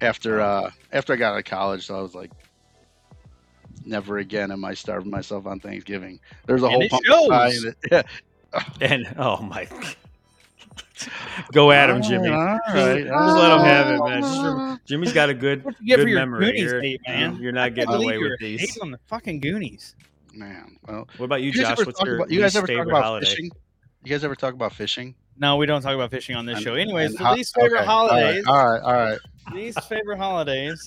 after uh after I got out of college, so I was like, never again am I starving myself on Thanksgiving. There's a And whole it pumpkin pie in it. [LAUGHS] Yeah. And oh my, [LAUGHS] go at him, Jimmy. All right, [LAUGHS] Just let him have it, man. Just Jimmy's got a good, good memory. Goonies, you're, hate, man? you're not getting away with these. on the fucking Goonies. Man, well, What about you, you guys Josh? ever What's talk your about you guys ever talk favorite about holiday? fishing? You guys ever talk about fishing? No, we don't talk about fishing on this And- show. Anyways, and ho- least favorite okay, all right, holidays. All right, all right. Least favorite holidays.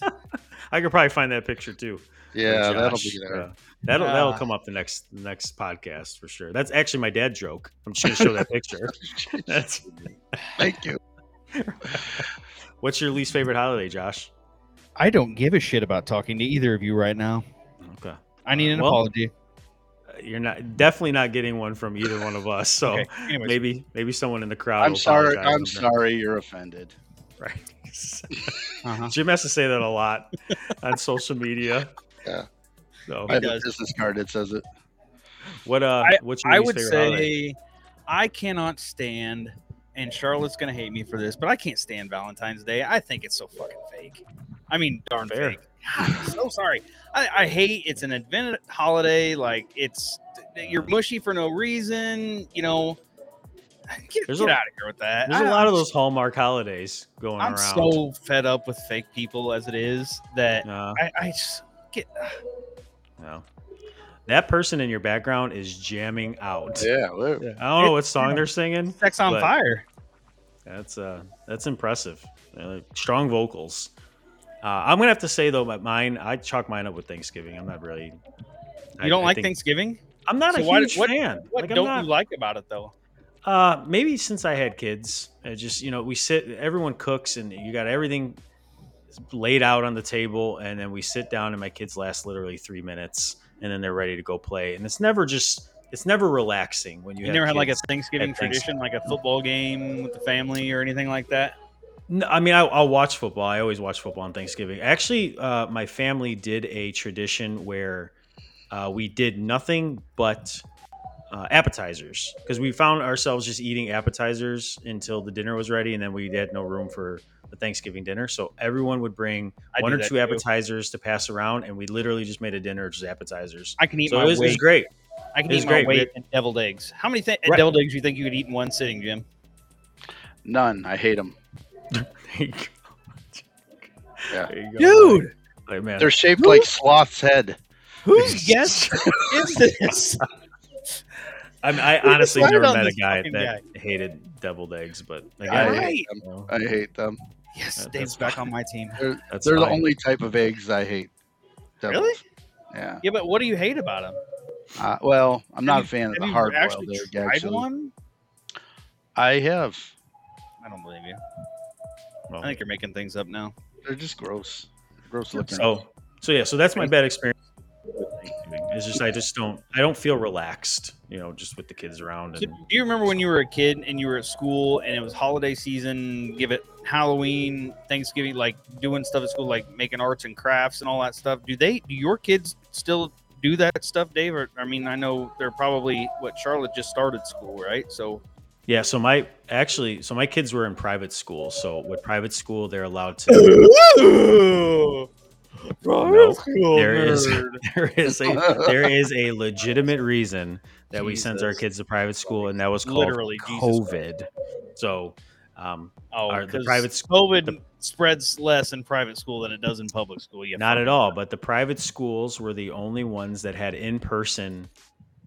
I could probably find that picture too. For Yeah, that'll be there. Uh, that'll that'll Ah. come up the next the next podcast for sure. That's actually my dad joke. I'm just gonna show that picture. [LAUGHS] That's Thank you. [LAUGHS] what's your least favorite holiday, Josh? I don't give a shit about talking to either of you right now. Okay, I need an Well, apology. Uh, you're not definitely not getting one from either one of us. [LAUGHS] So Okay. Anyways, maybe maybe someone in the crowd. I'm will sorry. I'm on that. sorry you're offended. Right. uh-huh. Jim has to say that a lot on social media. Yeah. So I have does. a business card that says it. what uh I- what's your I would say holiday? I cannot stand, and Charlotte's gonna hate me for this, but I can't stand Valentine's Day. I think it's so fucking fake. I mean, darn Fair. fake. God, I'm so sorry. I, I hate it's an invented holiday. Like it's you're mushy for no reason. You know, get, There's get a- out of here with that. There's a I- lot of those Hallmark holidays going I'm around. so fed up with fake people as it is that Uh, I, I just get. [SIGHS] no. That person in your background is jamming out. Yeah, well, I don't know what song they're singing. Sex on But- fire. That's uh that's impressive. Uh, strong vocals. Uh, I'm gonna have to say though, my mine I chalk mine up with Thanksgiving. I'm not really. I- You don't I like think- Thanksgiving? I'm not So a why- huge what- fan. What Like, don't not- you like about it though? Uh, maybe since I had kids, I just you know we sit, everyone cooks, and you got everything laid out on the table, and then we sit down, and my kids last literally three minutes, and then they're ready to go play. And it's never just it's never relaxing when you, You have never had like a Thanksgiving Thanksgiving. tradition, like a football game with the family or anything like that. No, I mean, I, I'll watch football. I always watch football on Thanksgiving. Actually, uh, my family did a tradition where uh, we did nothing but uh, appetizers because we found ourselves just eating appetizers until the dinner was ready, and then we had no room for the Thanksgiving dinner. So everyone would bring I one or two too. appetizers to pass around, and we literally just made a dinner just appetizers. I can eat So my it was, it was weight. great. I can it eat my great. Weight in deviled eggs. How many th- Right. deviled eggs do you think you could eat in one sitting, Jim? None. I hate them. [LAUGHS] There you go. Yeah. You go. Dude, Like, man, They're shaped like sloth's head. whose [LAUGHS] guess is this? [LAUGHS] I, mean, I honestly never met a guy fucking that hated deviled eggs, but I again, Right. hate them. you know, I hate them. Yes, That- Dave's back on my team. They're, that's they're the only type of eggs I hate. Deviled. Really? Yeah. Yeah, but what do you hate about them? Uh, well, I'm not Have a fan of the hard boiled egg. tried Actually, one? I have. I don't believe you. Well, I think you're making things up now. They're just gross. Gross looking. So, so yeah, so that's my bad experience. It's just I just don't I don't feel relaxed, you know, just with the kids around. So, And do you remember when you were a kid and you were at school and it was holiday season? Give it Halloween, Thanksgiving, like doing stuff at school, like making arts and crafts and all that stuff. Do they? Do your kids still do that stuff, Dave? Or, I mean, I know they're probably what Charlotte just started school, right? So yeah, so my actually, so my kids were in private school. So with private school, they're allowed to. [LAUGHS] No, [LAUGHS] there is there is a there is a legitimate reason that we sent our kids to private school, and that was called Literally, COVID. So, um, Oh, Are the private school, COVID the- spreads less in private school than it does in public school. You Not at all, but the private schools were the only ones that had in-person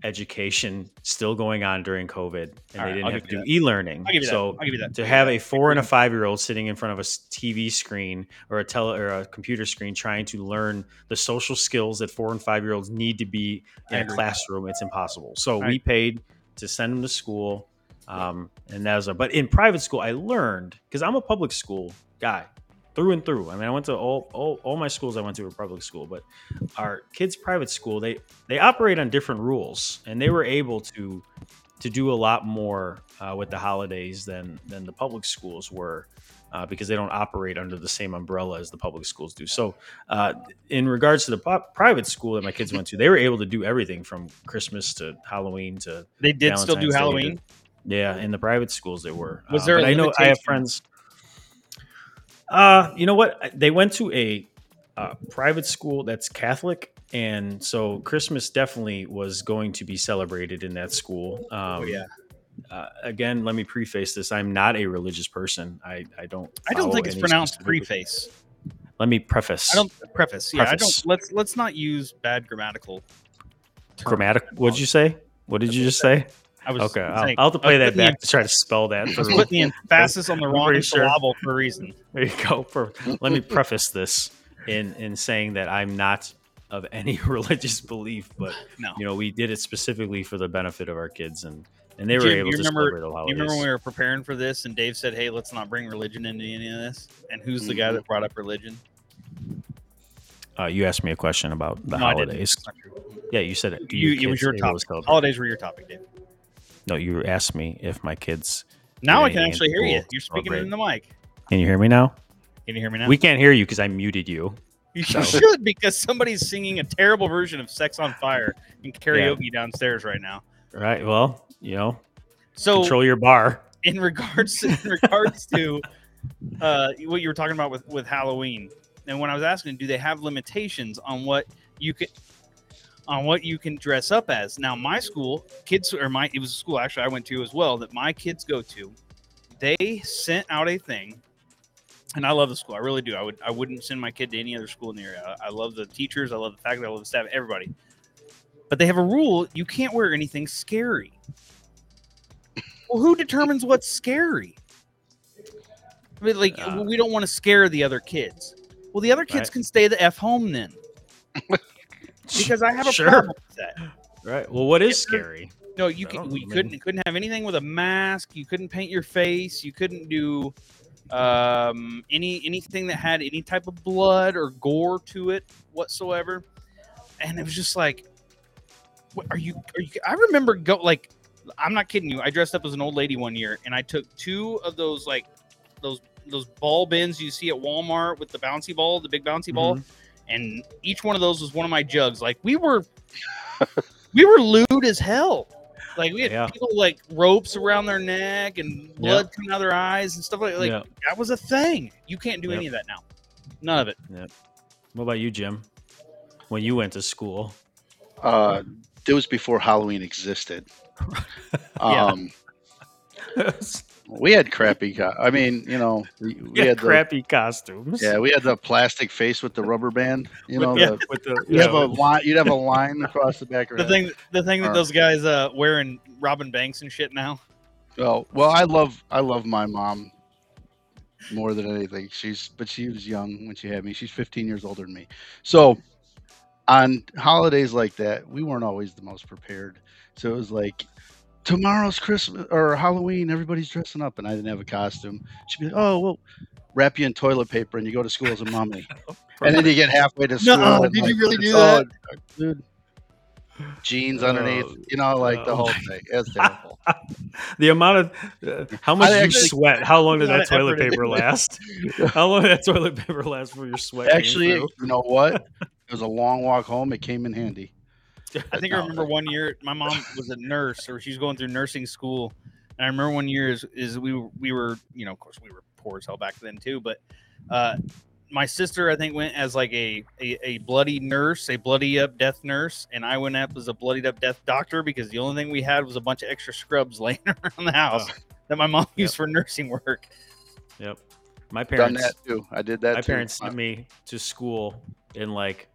education still going on during COVID, and All they didn't have to do you e-learning. I'll give you that. so I'll give you that. to have a four and a five-year-old sitting in front of a TV screen or a tele or a computer screen trying to learn the social skills that four and five-year-olds need to be in a classroom, it's impossible. So we paid to send them to school, um, and that was. A, but in private school, I learned because I'm a public school guy through and through. I mean, I went to all, all all my schools I went to were public school, but our kids' private school they they operate on different rules, and they were able to to do a lot more uh, with the holidays than than the public schools were. Uh, because they don't operate under the same umbrella as the public schools do. So, uh, in regards to the po- private school that my kids went to, they were able to do everything from Christmas to Halloween to They did still do Halloween. Yeah, in the private schools they were. Was Uh, there but I know I have friends. Uh, you know what? They went to a uh, private school that's Catholic, and so Christmas definitely was going to be celebrated in that school. Um, Oh yeah. Uh, again, let me preface this: I'm not a religious person. I I don't. I don't think it's pronounced preface. Let me preface. I don't preface. Yeah, I don't. Let's let's not use bad grammatical. Grammatical. What did you say? What did you just say? I was Okay, I'll, I'll have to play that the back to try to spell that. For putting the [LAUGHS] emphasis on the wrong pretty sure. syllable for a reason. There you go. For, let me preface this in in saying that I'm not of any [LAUGHS] religious belief, but No. you know we did it specifically for the benefit of our kids, and and they were Jim, able to remember- celebrate all You remember when we were preparing for this, and Dave said, "Hey, let's not bring religion into any of this." And who's the guy Mhm. that brought up religion? uh, you asked me a question about the No, holidays. That's not true. Yeah, you said it. You, it was your topic. Holidays were your topic, Dave. No, you asked me if my kids. Now I can actually hear you. You're speaking in the mic. Can you hear me now? Can you hear me now? We can't hear you because I muted you. you so- [LAUGHS] should because somebody's singing a terrible version of "Sex on Fire" in karaoke downstairs right now. Right. Well, you know, So control your bar. in regards in regards to [LAUGHS] uh, what you were talking about with with Halloween, and when I was asking, do they have limitations on what you can on what you can dress up as? Now, my school kids or my it was a school actually I went to as well that my kids go to. They sent out a thing, and I love the school. I really do. I would I wouldn't send my kid to any other school in the area. I, I love the teachers. I love the faculty. I love the staff. Everybody. But they have a rule: you can't wear anything scary. Well, who determines what's scary? I mean, like, Uh, we don't want to scare the other kids. Well, the other kids Right. can stay the f home then, [LAUGHS] [LAUGHS] because I have a Sure. problem with that. Right. Well, what is If scary? No, you can. We I mean- couldn't couldn't have anything with a mask. You couldn't paint your face. You couldn't do um, any anything that had any type of blood or gore to it whatsoever. And it was just like, what are you? Are you? I remember go like, I'm not kidding you. I dressed up as an old lady one year, and I took two of those like those those ball bins you see at Walmart with the bouncy ball, the big bouncy ball, Mhm. And each one of those was one of my jugs. Like we were, [LAUGHS] we were lewd as hell. Like we had Yeah. people like ropes around their neck and blood coming out of their eyes and stuff like like Yeah. that was a thing. You can't do Yep. any of that now. None of it. Yep. What about you, Jim? When you went to school? Uh, it was before Halloween existed. [LAUGHS] Yeah. Um, [LAUGHS] we had crappy. Co- I mean, you know, we, we yeah, had the, crappy costumes. yeah, we had the plastic face with the rubber band. You know, Yeah. the, with the you yeah, have a line. You'd have a line across the back. of The your thing, the thing that Uh, those guys uh wearing Robin Banks and shit now. Well, well, I love I love my mom more than anything. She's but she was young when she had me. She's 15 years older than me. So on holidays like that, we weren't always the most prepared. So it was like tomorrow's Christmas or Halloween, everybody's dressing up, and I didn't have a costume. She'd be like, "Oh, well." Wrap you in toilet paper and you go to school as a mummy, [LAUGHS] and then you get halfway to school. Nuh-uh, and, did you really do oh, that? dude? Jeans underneath, Oh, you know, like the whole thing. It's terrible. [LAUGHS] the amount of uh, how much I you actually- sweat? [LAUGHS] How long did that toilet paper last? how long did that toilet paper last for your sweat? Actually, you know what? It was a long walk home. It came in handy. I think I [LAUGHS] remember one year my mom was a nurse or she was going through nursing school. And I remember one year is, is we were, we were, you know, of course we were poor as hell back then too, but uh my sister I think went as like a, a a bloody nurse, a bloody up death nurse, and I went up as a bloodied up death doctor because the only thing we had was a bunch of extra scrubs [LAUGHS] laying around the house Oh. that my mom Yep. used for nursing work. Yep. My Done parents. that too. I did that. my too. parents sent me to school in like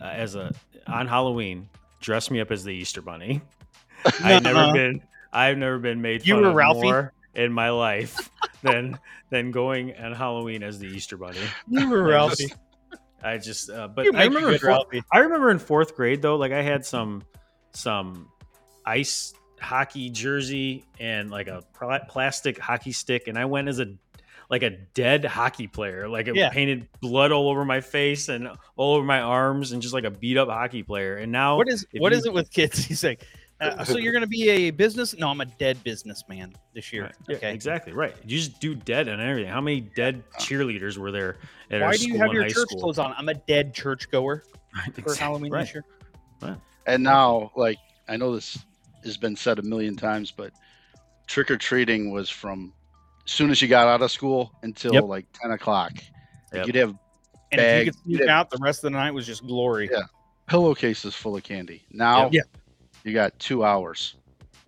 uh, as a on Halloween, dress me up as the Easter Bunny. [LAUGHS] I've never been I've never been made You fun were of Ralphie? more in my life than than going on Halloween as the Easter Bunny. You were Ralphie. I just uh, but I remember good four- Ralphie. I remember in fourth grade though, like I had some some ice hockey jersey and like a pla- plastic hockey stick, and I went as a like a dead hockey player, like it Yeah. painted blood all over my face and all over my arms, and just like a beat up hockey player. And now What is if what you- is it with kids? [LAUGHS] He's like, uh, so you're gonna be a business? No, I'm a dead businessman this year. Right. Yeah, Okay. exactly right. You just do dead and everything. How many dead cheerleaders were there at our Why do you have your church school? clothes on? I'm a dead churchgoer [LAUGHS] for Exactly, Halloween right. this year. And now, like I know this has been said a million times, but trick or treating was from as soon as you got out of school until Yep. like 10 o'clock. Like, You'd have And if you could sneak yeah. out, the rest of the night was just glory. Yeah. pillowcases full of candy. Now, Yeah. you got two hours,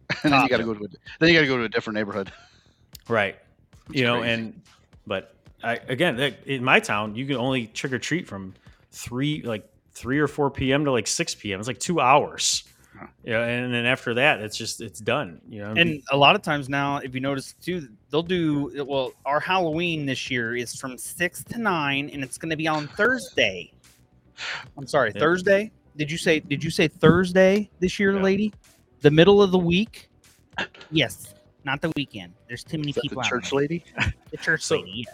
[LAUGHS] and then you got to ah. go to a, then you got to go to a different neighborhood. [LAUGHS] Right. It's you know, crazy. and but I again in my town, you can only trick or treat from three like three or four p.m. to like six p.m. It's like two hours. Huh. Yeah, and then after that, it's just it's done. You know, And a lot of times now, if you notice too, they'll do well. Our Halloween this year is from six to nine, and it's going to be on Thursday. I'm sorry, Yeah. Thursday. Did you say? Did you say Thursday this year, Yeah. lady? The middle of the week? Yes, not the weekend. There's too many Is that people. the out church there. lady? The church So- lady. Yeah.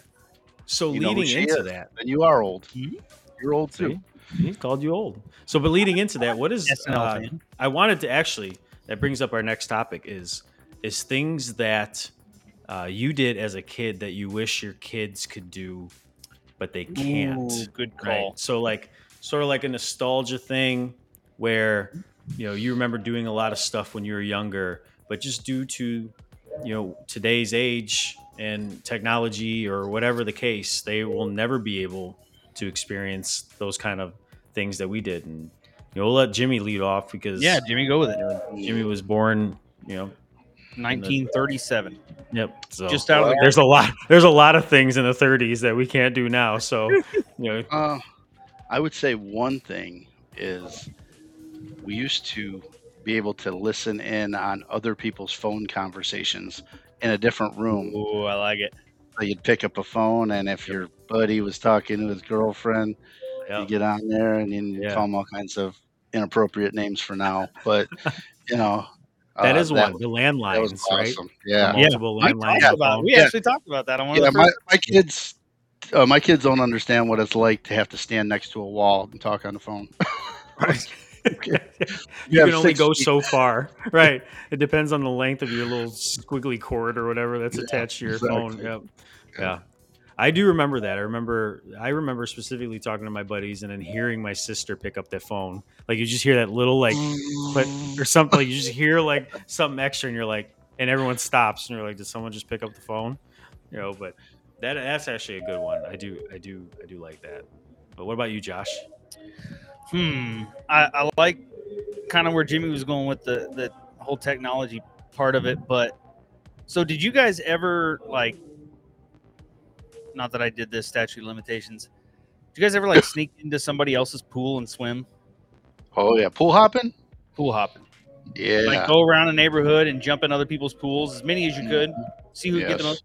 so You know who leading into is. that, Then you are old. Mhm. You're old too. He called you old. So, but leading into that, what is uh. I wanted to actually that brings up our next topic is is things that uh, you did as a kid that you wish your kids could do, but they can't. Ooh, good right? call. So like sort of like a nostalgia thing where you know you remember doing a lot of stuff when you were younger, but just due to you know today's age and technology or whatever the case, they will never be able to experience those kind of things that we did. And you know, we'll let Jimmy lead off because Yeah, Jimmy, go with it. Jimmy was born, you know, 1937. yep. So Just out of the there's a lot there's a lot of things in the 30s that we can't do now. So [LAUGHS] you know, Uh, I would say one thing is we used to be able to listen in on other people's phone conversations in a different room. Oh, I like it. So you'd pick up a phone, and if your buddy was talking to his girlfriend, yeah. you get on there and then you Yeah. call them all kinds of inappropriate names for now. But [LAUGHS] you know, That Uh, is one. The landlines, was right? awesome. Yeah. The multiple We landlines. about. We Yeah. actually talked about that on one Yeah, my, my kids, uh, my kids don't understand what it's like to have to stand next to a wall and talk on the phone. [LAUGHS] [LAUGHS] you You can only go feet. so far, right? It depends on the length of your little squiggly cord or whatever that's Yeah, attached to your phone. Yep. Yeah. I do remember that. I remember I remember specifically talking to my buddies and then hearing my sister pick up the phone. Like you just hear that little like click or something. Like you just hear like something extra and you're like and everyone stops and you're like, did someone just pick up the phone? You know, but that that's actually a good one. I do I do I do like that. But what about you, Josh? Hmm. I, I like kind of where Jimmy was going with the the whole technology part of it, but so did you guys ever like? Not that I did this statute of limitations. Did you guys ever like sneak into somebody else's pool and swim? Oh yeah, pool hopping. Pool hopping. Yeah. Like go around a neighborhood and jump in other people's pools, as many as you could. See who could get the Yes. most.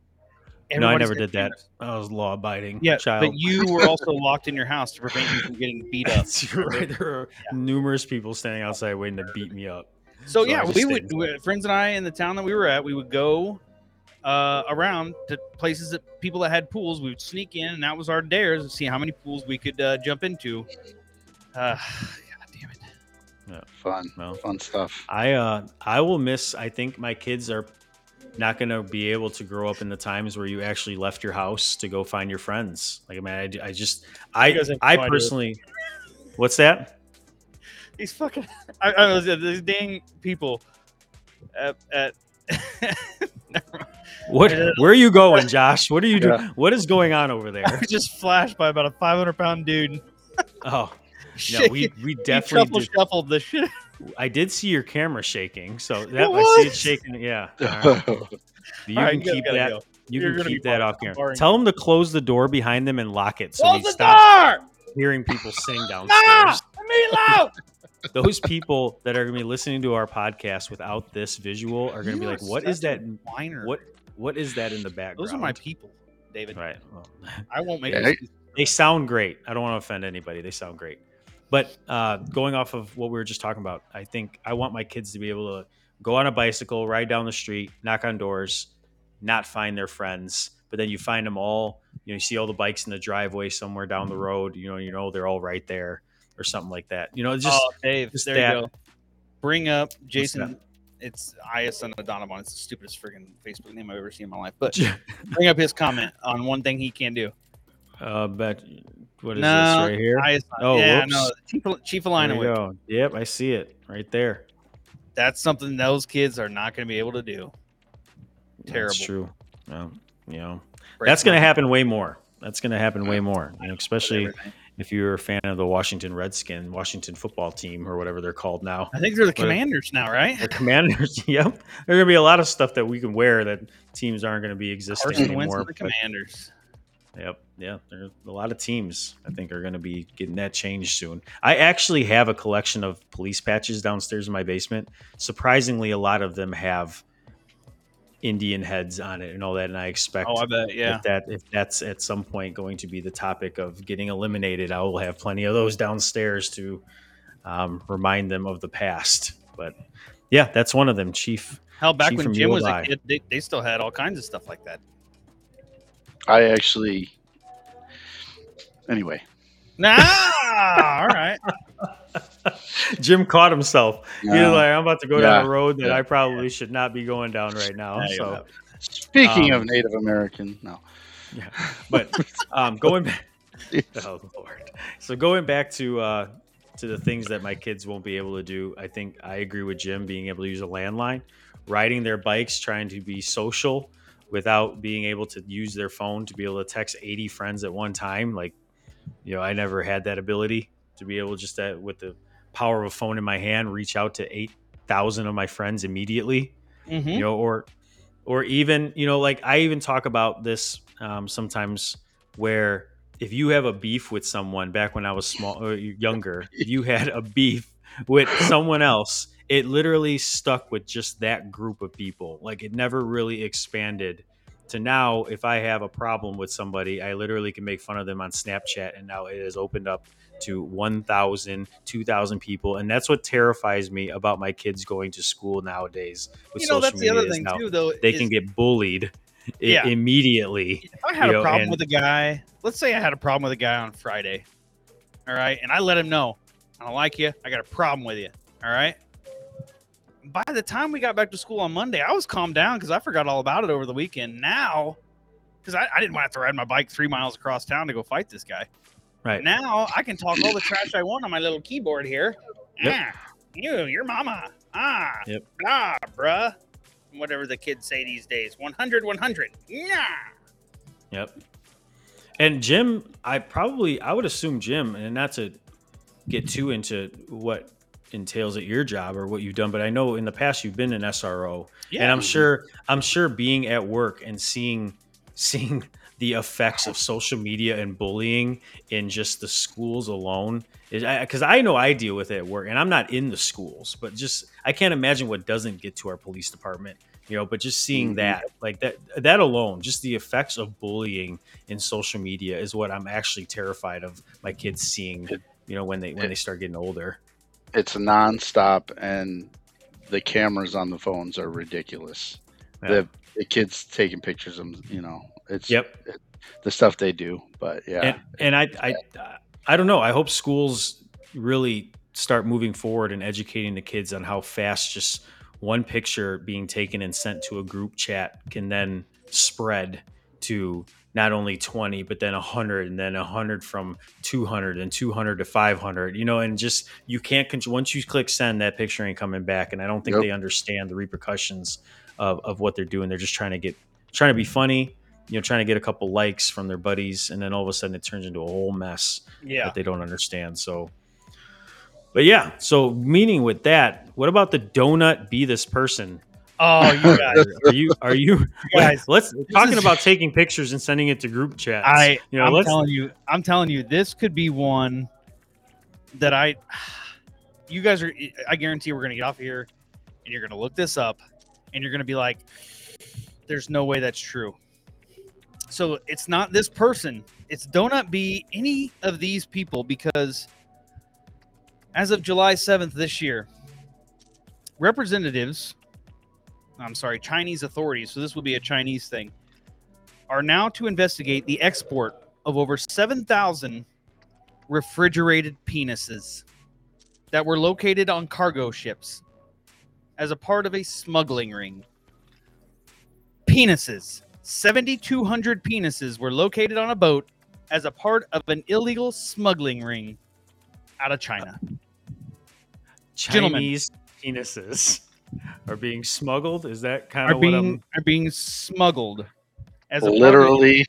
No, I never got did that. cameras. [LAUGHS] I was law abiding. Yeah, child. but you were [LAUGHS] also locked in your house to prevent you from getting beat up. [LAUGHS] That's right. There are numerous people standing outside waiting to beat me up. So, So yeah, we would inside. we- friends and I in the town that we were at, we would go uh, around to places that people that had pools. We would sneak in, and that was our dares to see how many pools we could uh, jump into. Uh, [SIGHS] God damn it! Yeah. fun, No. fun stuff. I uh I will miss I think my kids are not going to be able to grow up in the times where you actually left your house to go find your friends. Like I mean I, I just I I no idea. personally What's that? These fucking I, I was these dang people at. at Never mind. [LAUGHS] What where are you going, Josh? What are you doing? Yeah. What is going on over [LAUGHS] I there? was just flashed by about a 500 pound dude. [LAUGHS] Oh, no, we we definitely shuffle did. shuffled the shit. I did see your camera shaking, so that I was. see it shaking. Yeah, All right. you All right, can you keep that. go. You You're can keep that off camera. barring- Tell them to close the door behind them and lock it so Close we the stop hearing people sing Ah! downstairs. Meatloaf! Those people that are going to be listening to our podcast without this visual are going to be like, "What is that? a Whiner. What what is that in the background?" Those are my people, David. right. Well, [LAUGHS] I won't make Yeah, they sound great. I don't want to offend anybody. They sound great. But uh, going off of what we were just talking about, I think I want my kids to be able to go on a bicycle, ride down the street, knock on doors, not find their friends, but then you find them all. You know, you see all the bikes in the driveway somewhere down the road. You know, you know they're all right there or something like that. You know, just oh, Dave, just there that. you go. Bring up Jason. It's ISN Donovan. It's the stupidest freaking Facebook name I've ever seen in my life. But [LAUGHS] bring up his comment on one thing he can do. uh, but what is no, this right here? ISN. Oh, yeah, whoops. no, Chief, Chief There go. Yep, I see it right there. That's something those kids are not going to be able to do. Terrible. That's true. No, you know, Breaks that's going to happen way more. That's going to happen way more, you know, especially Whatever. If you're a fan of the Washington Redskin, Washington football team, or whatever they're called now. I think they're the commanders now, right? The Commanders. [LAUGHS] yep, there are going to be a lot of stuff that we can wear that teams aren't going to be existing Carson anymore. the commanders. Yep. Yeah. There's a lot of teams I think are going to be getting that changed soon. I actually have a collection of police patches downstairs in my basement. Surprisingly, a lot of them have Indian heads on it and all that. And I expect Oh, I bet. Yeah. if that if that's at some point going to be the topic of getting eliminated, I will have plenty of those downstairs to um, remind them of the past. But yeah, that's one of them, Chief. Hell, back Chief when from Jim was Eli. a kid, they, they still had all kinds of stuff like that. I actually. Anyway, Nah, all right. [LAUGHS] [LAUGHS] Jim caught himself. He was uh, like, I'm about to go down Yeah. a road that Yeah. I probably should not be going down right now. Yeah, so, not. speaking um, of Native American, no. [LAUGHS] yeah. But um, going back, [LAUGHS] oh Lord. So going back to uh, to the things that my kids won't be able to do, I think I agree with Jim being able to use a landline, riding their bikes, trying to be social without being able to use their phone to be able to text 80 friends at one time. Like, you know, I never had that ability to be able just to, with the power of a phone in my hand, reach out to 8,000 of my friends immediately Mhm. you know or or even you know like i even talk about this um, sometimes where if you have a beef with someone back when i was small or younger [LAUGHS] you had a beef with someone else it literally stuck with just that group of people like it never really expanded to now if I have a problem with somebody, I literally can make fun of them on Snapchat and now it has opened up to 1,000, 2,000 people. And that's what terrifies me about my kids going to school nowadays with you know, social that's the other thing now too, though. they is can get bullied i- Yeah. immediately. If I had a know, problem and- with a guy, let's say I had a problem with a guy on Friday, all right, and I let him know I don't like you. I got a problem with you. All right. By the time we got back to school on Monday, I was calmed down because I forgot all about it over the weekend. Now, because I, I didn't want to have to ride my bike three miles across town to go fight this guy. Right. Now I can talk all the trash I want on my little keyboard here. Yep. Ah, you, your mama. Ah, Yep. ah, bruh. Whatever the kids say these days. 100, 100. Yeah. Yep. And Jim, I probably I would assume Jim, and not to get too into what entails at your job or what you've done, but I know in the past you've been an SRO, Yeah. and I'm sure I'm sure being at work and seeing [LAUGHS] seeing the effects of social media and bullying in just the schools alone is because I, know I deal with it at work, and I'm not in the schools, but just I can't imagine what doesn't get to our police department. You know, but just seeing Mhm. that, like that, that alone, just the effects of bullying in social media is what I'm actually terrified of my kids seeing. You know, when they when they start getting older. It's nonstop, and the cameras on the phones are ridiculous. Yeah. The, the kids taking pictures of, you know, it's Yep. the stuff they do. But yeah, and and I I I don't know. I hope schools really start moving forward and educating the kids on how fast just one picture being taken and sent to a group chat can then spread to not only 20 but then 100 and then 100 from 200 and 200 to 500 you know and just you can't control once you click send that picture ain't coming back and i don't think Yep. they understand the repercussions of, of what they're doing they're just trying to get trying to be funny you know trying to get a couple likes from their buddies and then all of a sudden it turns into a whole mess yeah. that they don't understand so but yeah so meaning with that what about the donut be this person Oh, you [LAUGHS] guys. are you are you [LAUGHS] guys, let's talking is- about taking pictures and sending it to group chats I, you know I'm let's telling you, I'm telling you, this could be one that I, [SIGHS] you guys are, I guarantee we're going to get off here and you're going to look this up and you're going to be like, there's no way that's true. So it's not this person. It's Donut be any of these people because as of July 7th this year, representatives, I'm sorry, Chinese authorities, so this will be a Chinese thing, are now to investigate the export of over 7,000 refrigerated penises that were located on cargo ships as a part of a smuggling ring. Penises. 7,200 penises were located on a boat as a part of an illegal smuggling ring out of China. Gentlemen. chinese penises are being smuggled is that kind Are of what i'm being are being smuggled as a part of literally,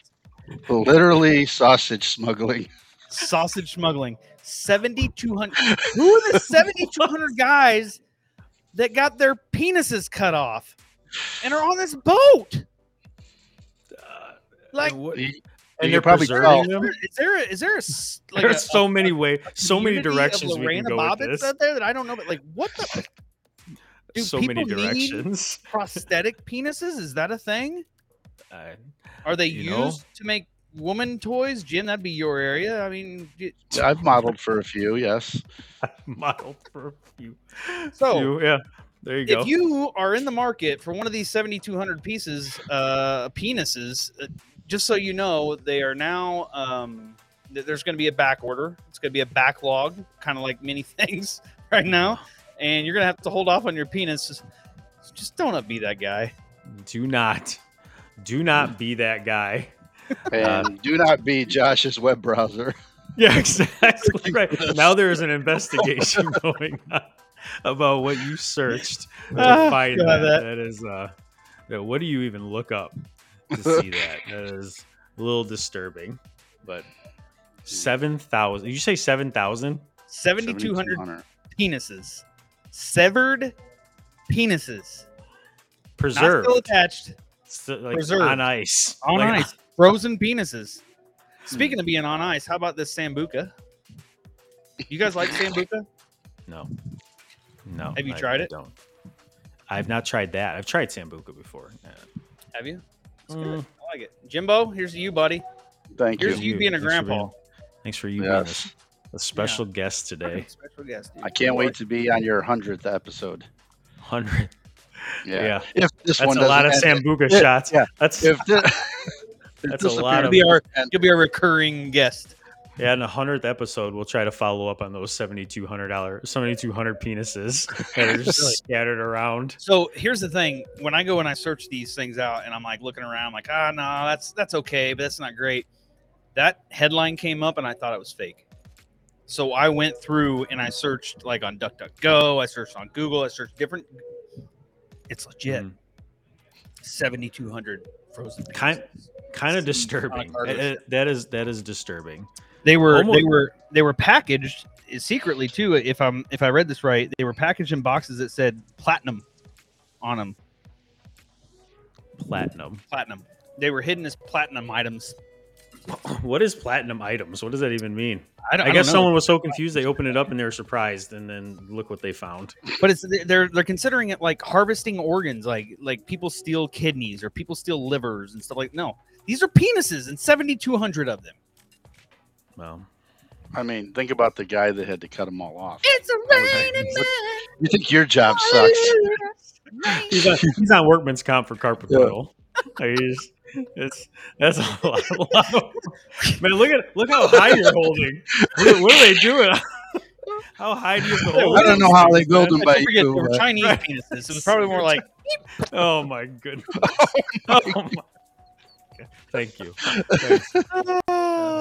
literally sausage smuggling. sausage smuggling. 7,200. Who are the 7,200 guys that got their penises cut off and are on this boat? Uh, Like, and, what- You- and you they're probably preserving them is there a, is there a s- [LAUGHS] like there's a, so many ways so many directions we can Lorena go with this out there that I don't know, but like, what the [LAUGHS] do so many people need- directions [LAUGHS] prosthetic penises? Is that a thing? I- Are they You know? used to make woman toys? Jim, that'd be your area. I mean, I've modeled for a few. Yes, model for a few. So, few, yeah, there you go. if you are in the market for one of these 7200 pieces uh penises uh, just so you know they are now um th- there's going to be a back order it's going to be a backlog kind of like many [LAUGHS] things right now and you're going to have to hold off on your penis just, just don't be that guy do not, do not be that guy. and do not be Josh's web browser. [LAUGHS] Yeah, exactly. right now, there is an investigation [LAUGHS] going on about what you searched to Ah, find God, that. that- That is, uh, what do you even look up to see that? That is a little disturbing. But seven thousand? Did you say seven thousand? 7200 7,200. penises severed penises not Preserved, still attached Still, like preserved. on ice, on Like, ice [LAUGHS] frozen penises hmm. speaking of being on ice how about this sambuca you guys like sambuca No, no. Have you I- tried it? Don't. I've not tried that. I've tried sambuca before. Yeah. have you It's good. Mm. I like it. Jimbo, here's to you, buddy. Thank Here's you. Here's you being a Thanks for grandpa. being- Thanks for you Yes. being a, a special guest today. Special guest. dude. I can't wait to be on your hundredth episode. Hundred. Yeah. Yeah. If this That's one a lot of doesn't Sambuca Yeah, shots. yeah. That's If thi- [LAUGHS] if That's this a lot of- You'll be our you'll be a recurring guest. Yeah. In the hundredth episode, we'll try to follow up on those seventy two hundred dollar, seventy two hundred penises that are just scattered around. So here's the thing: when I go and I search these things out, and I'm like looking around, like, ah, no, that's that's okay, but that's not great. That headline came up, and I thought it was fake. So I went through and I searched like on DuckDuckGo, I searched on Google, I searched different. It's legit. Mm. 7,200 frozen. Kind- Kind of disturbing. that is that is disturbing. They were Almost- they were they were packaged secretly too. If I'm if I read this right, they were packaged in boxes that said platinum on them. Platinum. Platinum. They were hidden as platinum items. [CLEARS THROAT] What is platinum items? What does that even mean? I, don't, I, I guess someone was so confused they opened it up and they were surprised, and then look what they found. but it's they're they're considering it like harvesting organs, like like people steal kidneys or people steal livers and stuff like. No, these are penises and seventy two hundred of them. Well, I mean, think about the guy that had to cut them all off. It's a raining You think your job sucks? [LAUGHS] he's on, he's on workman's comp for carpet boil. [LAUGHS] He's- it's that's a lot, a lot of, man. Look at look how high you're holding. What, what are they doing? [LAUGHS] How high do you have to hold? I don't know how they build them I by forget they were but- Chinese penises. It was probably more like Oh my goodness. Oh my. Oh okay, Thank you. [LAUGHS]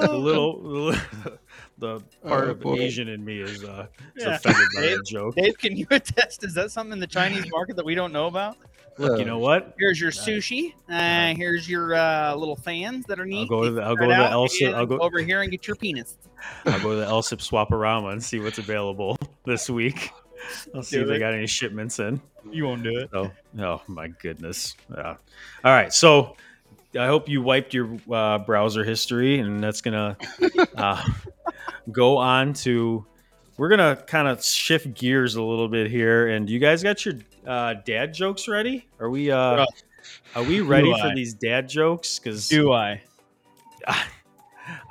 The little, the, [LAUGHS] the part Oh, of boy. Asian in me is uh is Yeah. offended by Dave- that joke. Dave. Can you [LAUGHS] attest? Is that something in the Chinese market that we don't know about? Look, you know what? Here's your sushi. Uh, here's your uh, little fans that are neat. I'll go to the I'll go to the out Elsa. I'll go over here and get your penis. I'll go to the LSIP Swaparama and see what's available this week. I'll see Do if they got any shipments in. You won't do it. Oh, oh my goodness. Yeah. All right. So I hope you wiped your uh, browser history, and that's gonna [LAUGHS] uh, go on to. We're gonna kind of shift gears a little bit here, and you guys got your uh, dad jokes ready? Are we? Uh, are we ready for these dad jokes? Because Do I? [LAUGHS]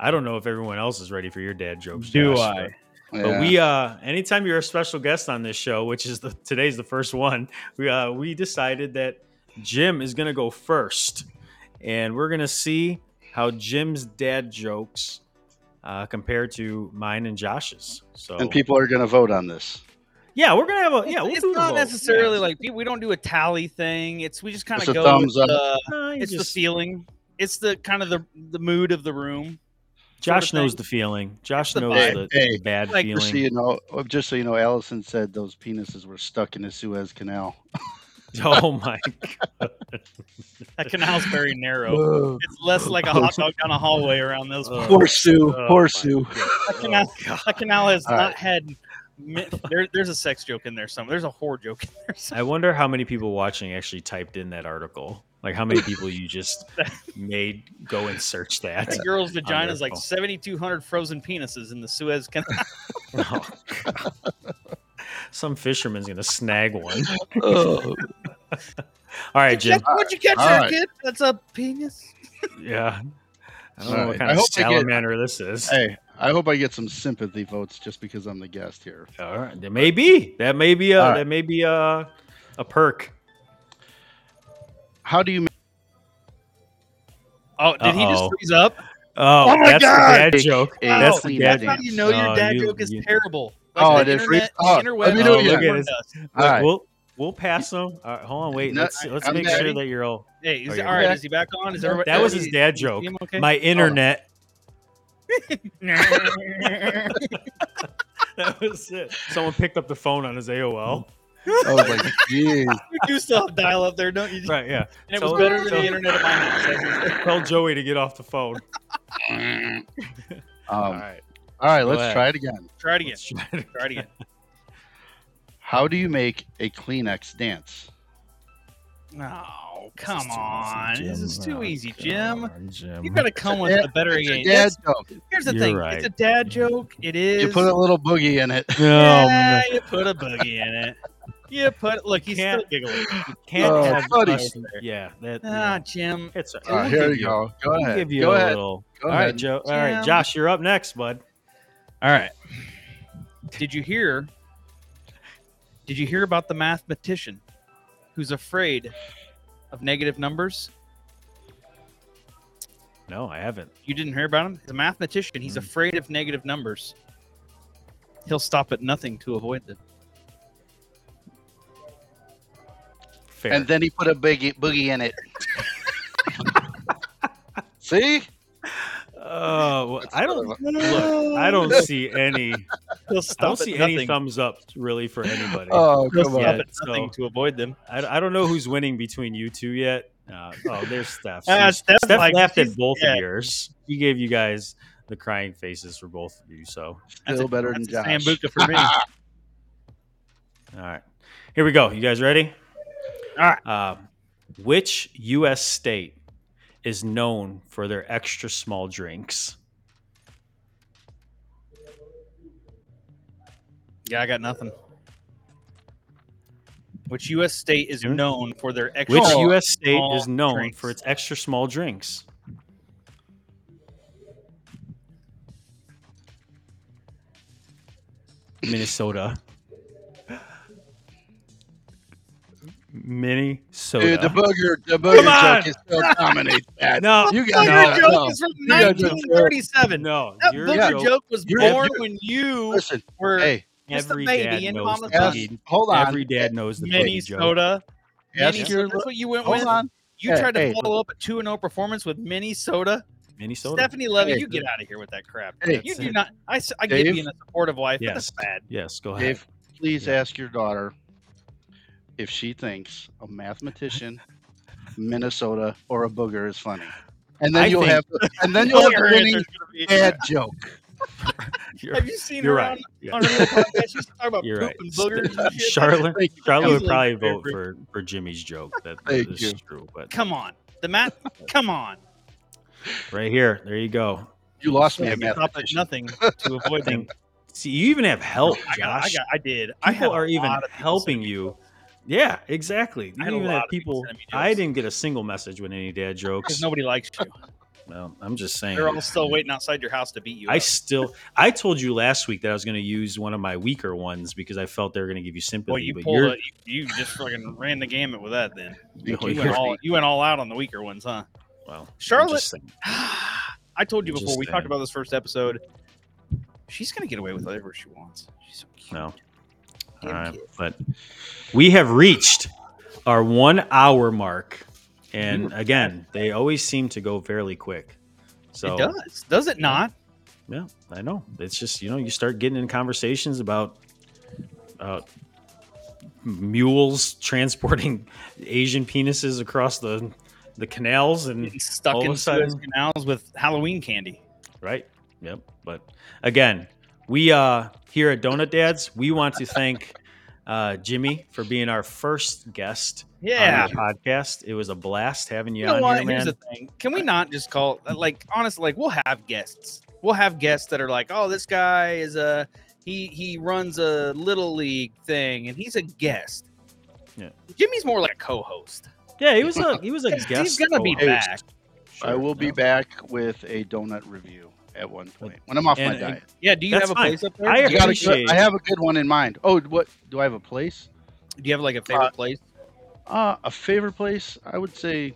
I don't know if everyone else is ready for your dad jokes. Do Josh, I? but- Yeah. But we uh anytime you're a special guest on this show, which is the today's the first one, we uh we decided that Jim is gonna go first. And we're gonna see how Jim's dad jokes uh compare to mine and Josh's. So and people are going to vote on this. yeah, we're gonna have a yeah, we'll it's not necessarily Yeah. like we don't do a tally thing. It's we just kind It's of a go. thumbs with up. the- No, it's just- the feeling. It's the kind of the the mood of the room. Josh sort of knows the feeling. Josh the knows vibe. the, Hey, the bad like, Just so feeling. you know, just so you know, Allison said those penises were stuck in the Suez Canal. [LAUGHS] [LAUGHS] Oh my god. [LAUGHS] That canal's very narrow. It's less like a hot dog down a hallway around those. Oh. parts. Poor Sue. Oh poor Sue. God. That oh canal, Oh, that canal has All not right. had. There, there's a sex joke in there. Somewhere. There's a whore joke in there. I wonder how many people watching actually typed in that article. Like how many people you just [LAUGHS] made go and search that. That girl's vagina is like 7,200 frozen penises in the Suez Canal. Oh, God. Some fisherman's gonna snag one. Oh, [LAUGHS] All right, Jim. What'd you catch All there, right. kid? That's a penis. [LAUGHS] Yeah. I don't All know what right. kind I of hope I get- salamander this is. hey, I hope I get some sympathy votes just because I'm the guest here. All right, that may be. That may be a. All right. That may be a. A perk. How do you? Oh, did he just Uh-oh. freeze up? Oh, Oh my that's God! the dad joke. a That's clean the dad. That's how you know your Oh, dad you- joke is you- terrible. Oh, the it is freeze- internet, oh, the interweb let me do it knows again. what Look it does. All right. We'll we'll pass them. All right, hold on, wait. No, let's let's I'm make ready. sure that you're all. Hey, is Oh, all right. back. Is he back on? Is everybody? That was his dad is joke. okay? My internet. [LAUGHS] [LAUGHS] That was it. Someone picked up the phone on his AOL. I was like, jeez. [LAUGHS] you still have dial up there, don't you? Right, yeah. And it was Tell- better than tell- the internet at my house. Tell Joey to get off the phone. Um, All all right. right, Go let's ahead. try it again. Try it again. Let's. Try it again. How do you make a Kleenex dance? Oh, come is too easy, on. This is too Oh, easy, Jim. on, Jim. You got to come with dad- a better It's a game. dad joke. Here's the You're thing. right. It's a dad joke. It is. You put a little boogie in it. Yeah, you put a boogie in it. Yeah, put look, he's Can't- still giggling. [LAUGHS] Can't Oh, have buddy. Yeah, that. Ah, yeah. Jim. It's All right, here you go. Go We'll ahead. give you Go a ahead. little. Go All right, ahead. Joe. All right, Josh, you're up next, bud. All right. Did you hear? Did you hear about the mathematician who's afraid of negative numbers? No, I haven't. You didn't hear about him? He's a mathematician. He's Mm. afraid of negative numbers. He'll stop at nothing to avoid them. Fair. And then he put a boogie boogie in it. [LAUGHS] See? Oh, well, I don't look. I don't [LAUGHS] see any. He'll I don't see any thumbs up really for anybody. Oh, He'll come stop on. at nothing so- to avoid them. I, I don't know who's winning between you two yet. Uh, oh, there's Steph. See, Steph, Steph like, laughed at both yeah. of yours. He gave you guys the crying faces for both of you. So, Still a- better than that's a Josh. Sambuca for me. [LAUGHS] all right, here we go. You guys ready? All right. Uh, which U.S. state is known for their extra small drinks? Yeah, I got nothing. Which U.S. state is known for their extra? Which U.S. state small is known drinks. for its extra small drinks? Minnesota. Minnesota. Dude, the booger, the booger joke is still dominates that. no, You That got no, booger joke no. is from You gotta do it. 1937. no. That Your booger joke, joke was born when you Listen, were hey, just a every baby dad in knows the ask, belly. hold on. Every dad knows the boogie joke. Minnesota. Ask Minnesota. your, That's what you went hold with. on. You Hey, tried to hey. follow up a 2 0 performance with Minnesota. Minnesota. Stephanie Levy, Hey. you get out of here with that crap. Hey. you do not. I, get Dave? being a supportive wife, Yes. that's bad. Yes, go ahead. Dave, please Yeah. ask your daughter if she thinks a mathematician, Minnesota, or a booger is funny. And then I you'll think- have and then you'll [LAUGHS] have a winning answer's gonna be- dad joke. [LAUGHS] You're, Have you seen you're her right. on, Yeah. on her podcast? She's talking about [LAUGHS] You're poop right. and boogers and [LAUGHS] shit. Charlotte, Charlotte would probably fair vote for, for Jimmy's joke. That, that is you. true. But Come on, the Matt. Come on. right here, there you go. You lost me I at can stop at mathematician. nothing to avoid them. See, you even have help, I got, I Josh. got, I did. I people had are even lot of people helping sending me you. Yeah, exactly. I You had a even lot have people people. me I didn't get a single message with any dad because jokes. nobody likes you. Well, I'm just saying. They're all still waiting outside your house to beat you. I up. still, I told you last week that I was going to use one of my weaker ones because I felt they were going to give you sympathy. Well, you but pulled it. You, you just fucking ran the gamut with that. Then [LAUGHS] you. went all you went all out on the weaker ones, huh? well, I'm Charlotte- [SIGHS] I told you Just before we saying. talked about this first episode. She's gonna get away with whatever she wants. She's so cute. No. Damn right, kid. but we have reached our one hour mark, and again, they always seem to go fairly quick. So it does, does it not? Yeah, I know. It's just you know you start getting in conversations about uh, mules transporting [LAUGHS] Asian penises across the the canals and Getting stuck all of in a Suez sudden- canals with Halloween candy. right. Yep. But again, we uh here at Donut Dads, we want to thank uh, Jimmy for being our first guest Yeah. on our podcast. It was a blast having you, You know on what? here, Here's man. the thing. Can we not just call like honestly, like we'll have guests. We'll have guests that are like, oh, this guy is a he he runs a little league thing and he's a guest. Yeah. Jimmy's more like a co-host. yeah, he was a he was a [LAUGHS] guest. He's gonna be co-host. back. I will be back with a donut review at one point when I'm off And- my diet. Yeah, do you That's have a fine. place up there? I do, you I, got a appreciate- good, I have a good one in mind. Oh, what do I have a place? do you have like a favorite Uh, place? Uh, a favorite place? I would say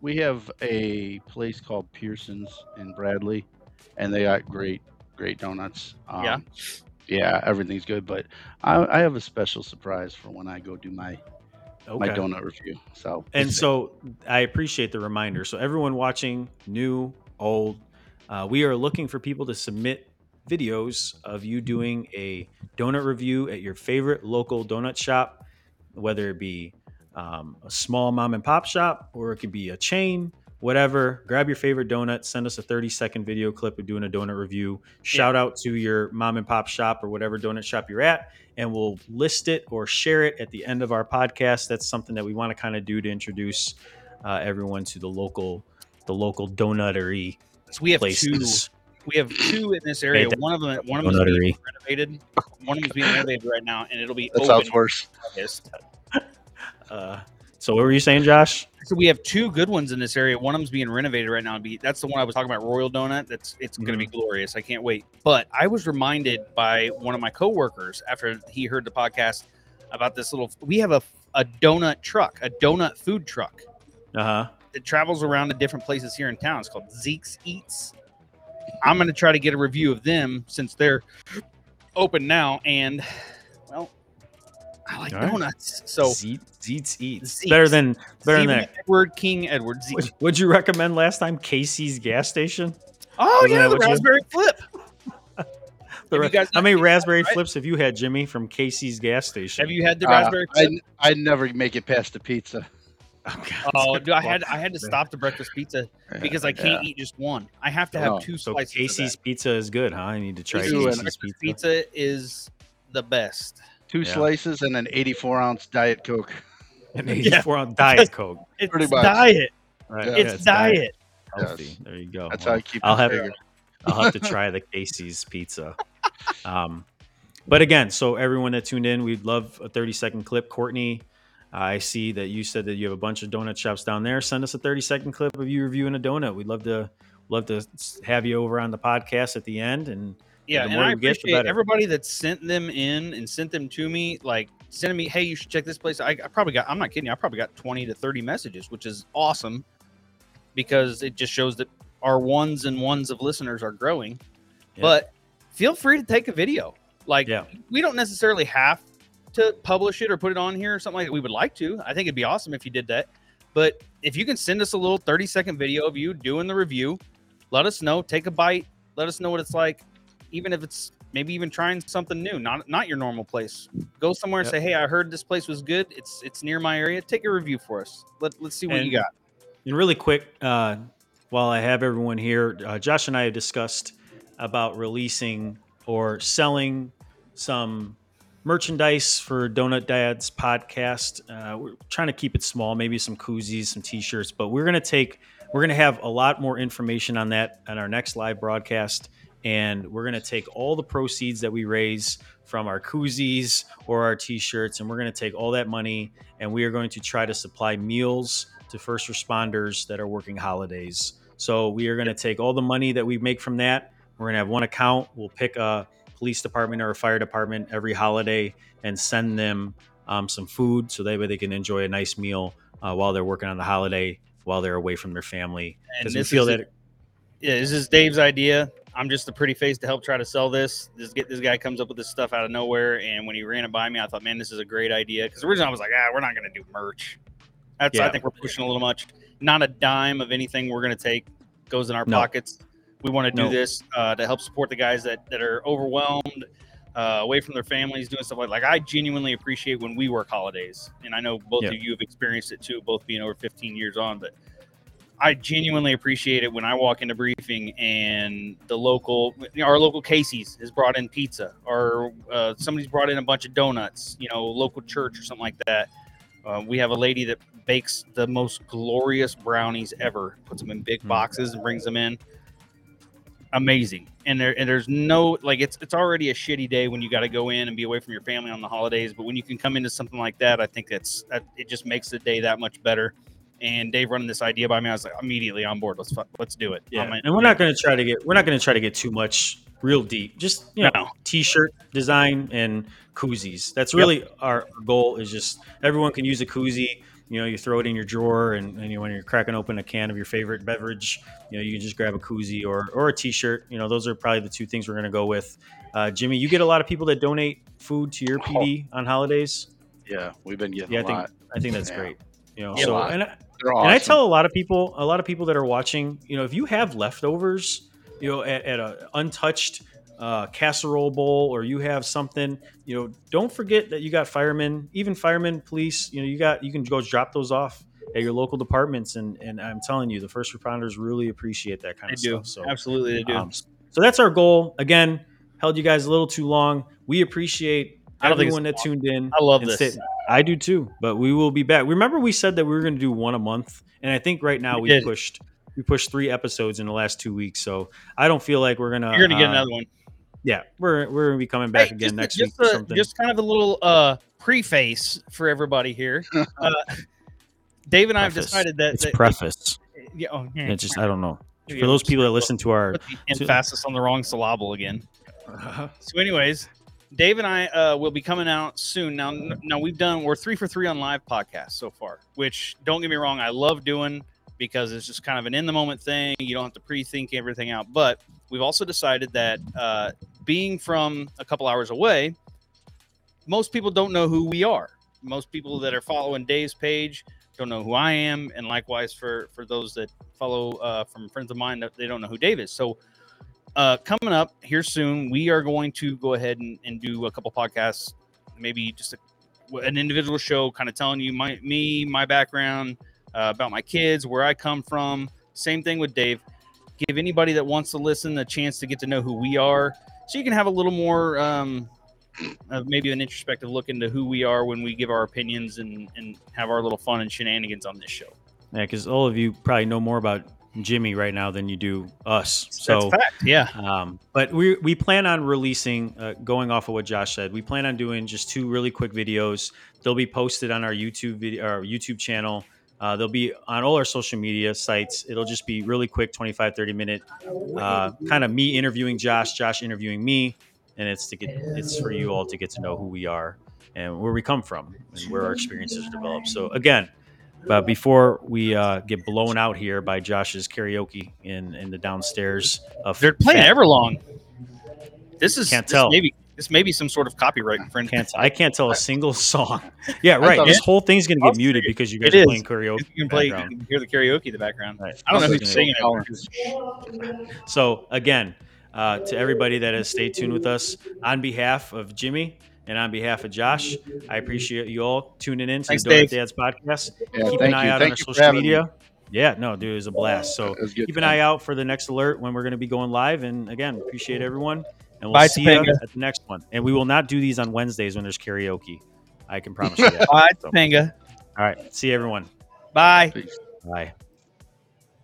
we have a place called Pearson's in Bradley, and they got great, great donuts. Um, Yeah. yeah, everything's good. But I, I have a special surprise for when I go do my my donut review. So And so I appreciate the reminder. So everyone watching, new, old, uh, we are looking for people to submit videos of you doing a donut review at your favorite local donut shop, whether it be um, a small mom and pop shop or it could be a chain, whatever. Grab your favorite donut, send us a 30 second video clip of doing a donut review. Shout out to your mom and pop shop or whatever donut shop you're at, and we'll list it or share it at the end of our podcast. That's something that we want to kind of do to introduce uh, everyone to the local, the local donuttery So we have two. we have two in this area. Hey, One of them, one of them is being renovated. One of them's being renovated right now, and it'll be That open sounds worse. in August. Uh, so what were you saying, Josh? So we have two good ones in this area. One of them's being renovated right now. Be that's the one I was talking about, Royal Donut. That's it's going to be glorious. I can't wait. But I was reminded by one of my coworkers after he heard the podcast about this little. We have a a donut truck, a donut food truck Uh huh. that travels around to different places here in town. It's called Zeke's Eats. I'm going to try to get a review of them since they're open now. And well, I like All right. donuts. So Zeet, Zeets eats Zeets. better than better than that. Edward King Edward Zeke. Would, would you recommend last time Casey's gas station? Oh Isn't yeah, the what you- raspberry flip. [LAUGHS] The ra- you guys how many seen that, raspberry right? flips have you had, Jimmy, from Casey's gas station? Have you had the Uh, raspberry I, flip? I never make it past the pizza. Oh, God. Oh, [LAUGHS] dude, I had I had to stop the breakfast pizza because I can't Yeah. eat just one. I have to have two So slices. Casey's pizza is good, huh? I need to try Casey's Casey's pizza. pizza is the best. Two Yeah. slices and an 84 ounce Diet Coke. [LAUGHS] An 84 ounce Diet Coke. It's Pretty much. diet. Right? Yeah. It's diet. Healthy. Yes. There you go. That's Well, how I keep I'll have bigger. I'll have to try the Casey's pizza. [LAUGHS] Um, but again, so everyone that tuned in, we'd love a 30 second clip. Courtney, I see that you said that you have a bunch of donut shops down there. Send us a 30 second clip of you reviewing a donut. We'd love to love to have you over on the podcast at the end. And Yeah, and I get, appreciate everybody that sent them in and sent them to me. Like sending me, hey, you should check this place. I, I probably got. I'm not kidding. you, I probably got 20 to 30 messages, which is awesome because it just shows that our ones and ones of listeners are growing. Yeah. But feel free to take a video. Like Yeah. we don't necessarily have to publish it or put it on here or something like that. We would like to. I think it'd be awesome if you did that. But if you can send us a little 30 second video of you doing the review, let us know. Take a bite. Let us know what it's like. Even if it's maybe even trying something new, not not your normal place. Go somewhere and say, "Hey, I heard this place was good. It's it's near my area. Take a review for us. Let let's see what you got." And really quick, uh, while I have everyone here, uh, Josh and I have discussed about releasing or selling some merchandise for Donut Dad's podcast. Uh, we're trying to keep it small, maybe some koozies, some T-shirts, but we're gonna take, we're gonna have a lot more information on that on our next live broadcast, and we're gonna take all the proceeds that we raise from our koozies or our T-shirts, and we're gonna take all that money and we are going to try to supply meals to first responders that are working holidays. So we are going to take all the money that we make from that. We're going to have one account. We'll pick a police department or a fire department every holiday and send them um, some food so that way they can enjoy a nice meal uh, while they're working on the holiday while they're away from their family. And Because we feel is- that Yeah, this is Dave's idea. I'm just a pretty face to help try to sell this. This get this guy comes up with this stuff out of nowhere, and when he ran it by me, I thought, man, this is a great idea. Because originally I was like, ah, we're not going to do merch. That's I think we're pushing a little much. Not a dime of anything we're going to take goes in our No. pockets. We want to do No. this uh, to help support the guys that that are overwhelmed, uh, away from their families, doing stuff like like I genuinely appreciate when we work holidays, and I know both Yeah. of you have experienced it too, both being over 15 years on, but. I genuinely appreciate it when I walk into briefing and the local, you know, our local Casey's has brought in pizza, or uh, somebody's brought in a bunch of donuts. You know, local church or something like that. Uh, we have a lady that bakes the most glorious brownies ever. Puts them in big Mm. boxes and brings them in. Amazing, and there and there's no like it's it's already a shitty day when you got to go in and be away from your family on the holidays. But when you can come into something like that, I think that's that it just makes the day that much better and Dave running this idea by me, I was like immediately on board. Let's let's do it. yeah, I'm and we're not going to try to get we're not going to try to get too much real deep. Just you know, No. t-shirt design and koozies. That's Yep. really our goal. Is just everyone can use a koozie. You know, you throw it in your drawer, and, and you when you're cracking open a can of your favorite beverage, you know, you can just grab a koozie or or a t-shirt. You know, those are probably the two things we're going to go with. Uh, Jimmy, you get a lot of people that donate food to your PD on holidays. Yeah, we've been getting Yeah, I a think lot. I think that's Yeah. great. You know, Yeah, so and I, They're awesome. and I tell a lot of people, a lot of people that are watching, you know, if you have leftovers, you know, at, at a untouched uh, casserole bowl, or you have something, you know, don't forget that you got firemen, even firemen, police. You know, you got you can go drop those off at your local departments, and and I'm telling you, the first responders really appreciate that kind They of do. stuff. So Absolutely, they do. um, so that's our goal. Again, held you guys a little too long. We appreciate I don't think everyone that tuned in. I love this. stay- I do too. But we will be back. Remember, we said that we were going to do one a month, and I think right now We we pushed we pushed three episodes in the last two weeks, so I don't feel like we're gonna. You're gonna get uh, another one. Yeah, we're we're gonna be coming back Hey, again just, next just week. or a- something. just kind of a little uh preface for everybody here. [LAUGHS] Uh, Dave and I have decided that, it's that preface. yeah, oh, yeah, It just I don't know. For those people that listen to our put the emphasis on the wrong syllable again. [LAUGHS] So, anyways, Dave and I uh, will be coming out soon. Now, now we've done we're three for three on live podcasts so far. Which don't get me wrong, I love doing because it's just kind of an in the moment thing. You don't have to pre think everything out. But we've also decided that uh, being from a couple hours away, most people don't know who we are. Most people that are following Dave's page don't know who I am, and likewise for for those that follow uh, from friends of mine that they don't know who Dave is. So uh, coming up here soon, we are going to go ahead and, and do a couple podcasts, maybe just a, an individual show, kind of telling you my me, my background, uh, about my kids, where I come from. Same thing with Dave. Give anybody that wants to listen a chance to get to know who we are, so you can have a little more, um, maybe an introspective look into who we are when we give our opinions and and have our little fun and shenanigans on this show. Yeah, because all of you probably know more about Jimmy right now than you do us. So. Yeah. Um, but we we plan on releasing, uh, going off of what Josh said, we plan on doing just two really quick videos. They'll be posted on our YouTube video, our YouTube channel. Uh, they'll be on all our social media sites. It'll just be really quick, 25, 30 minute, uh, kind of me interviewing Josh, Josh interviewing me. And it's to get, it's for you all to get to know who we are and where we come from and where our experiences are developed. So again, but before we uh, get blown out here by Josh's karaoke in, in the downstairs of They're playing Fat- Everlong. This is Can't this tell. Maybe this may be some sort of copyright infringement. Can't I can't tell a single song. [LAUGHS] Yeah, right. This whole thing's gonna get muted because you guys are playing karaoke. You can play. You can hear the karaoke in the background. Right. I don't know who's singing it. So again, uh, to everybody that has stayed tuned with us, on behalf of Jimmy and on behalf of Josh, I appreciate you all tuning in to Thanks, the Donut Dave. Dads podcast. Yeah, Keep an eye you. out Thank on our social media. me. Yeah, no, dude, it was a blast. So It was keep an time. eye out for the next alert when we're going to be going live. And again, appreciate everyone. And we'll Bye, see you at the next one. And we will not do these on Wednesdays when there's karaoke. I can promise you [LAUGHS] that. Bye, So- Topanga. All right. See everyone. Bye. Peace. Bye.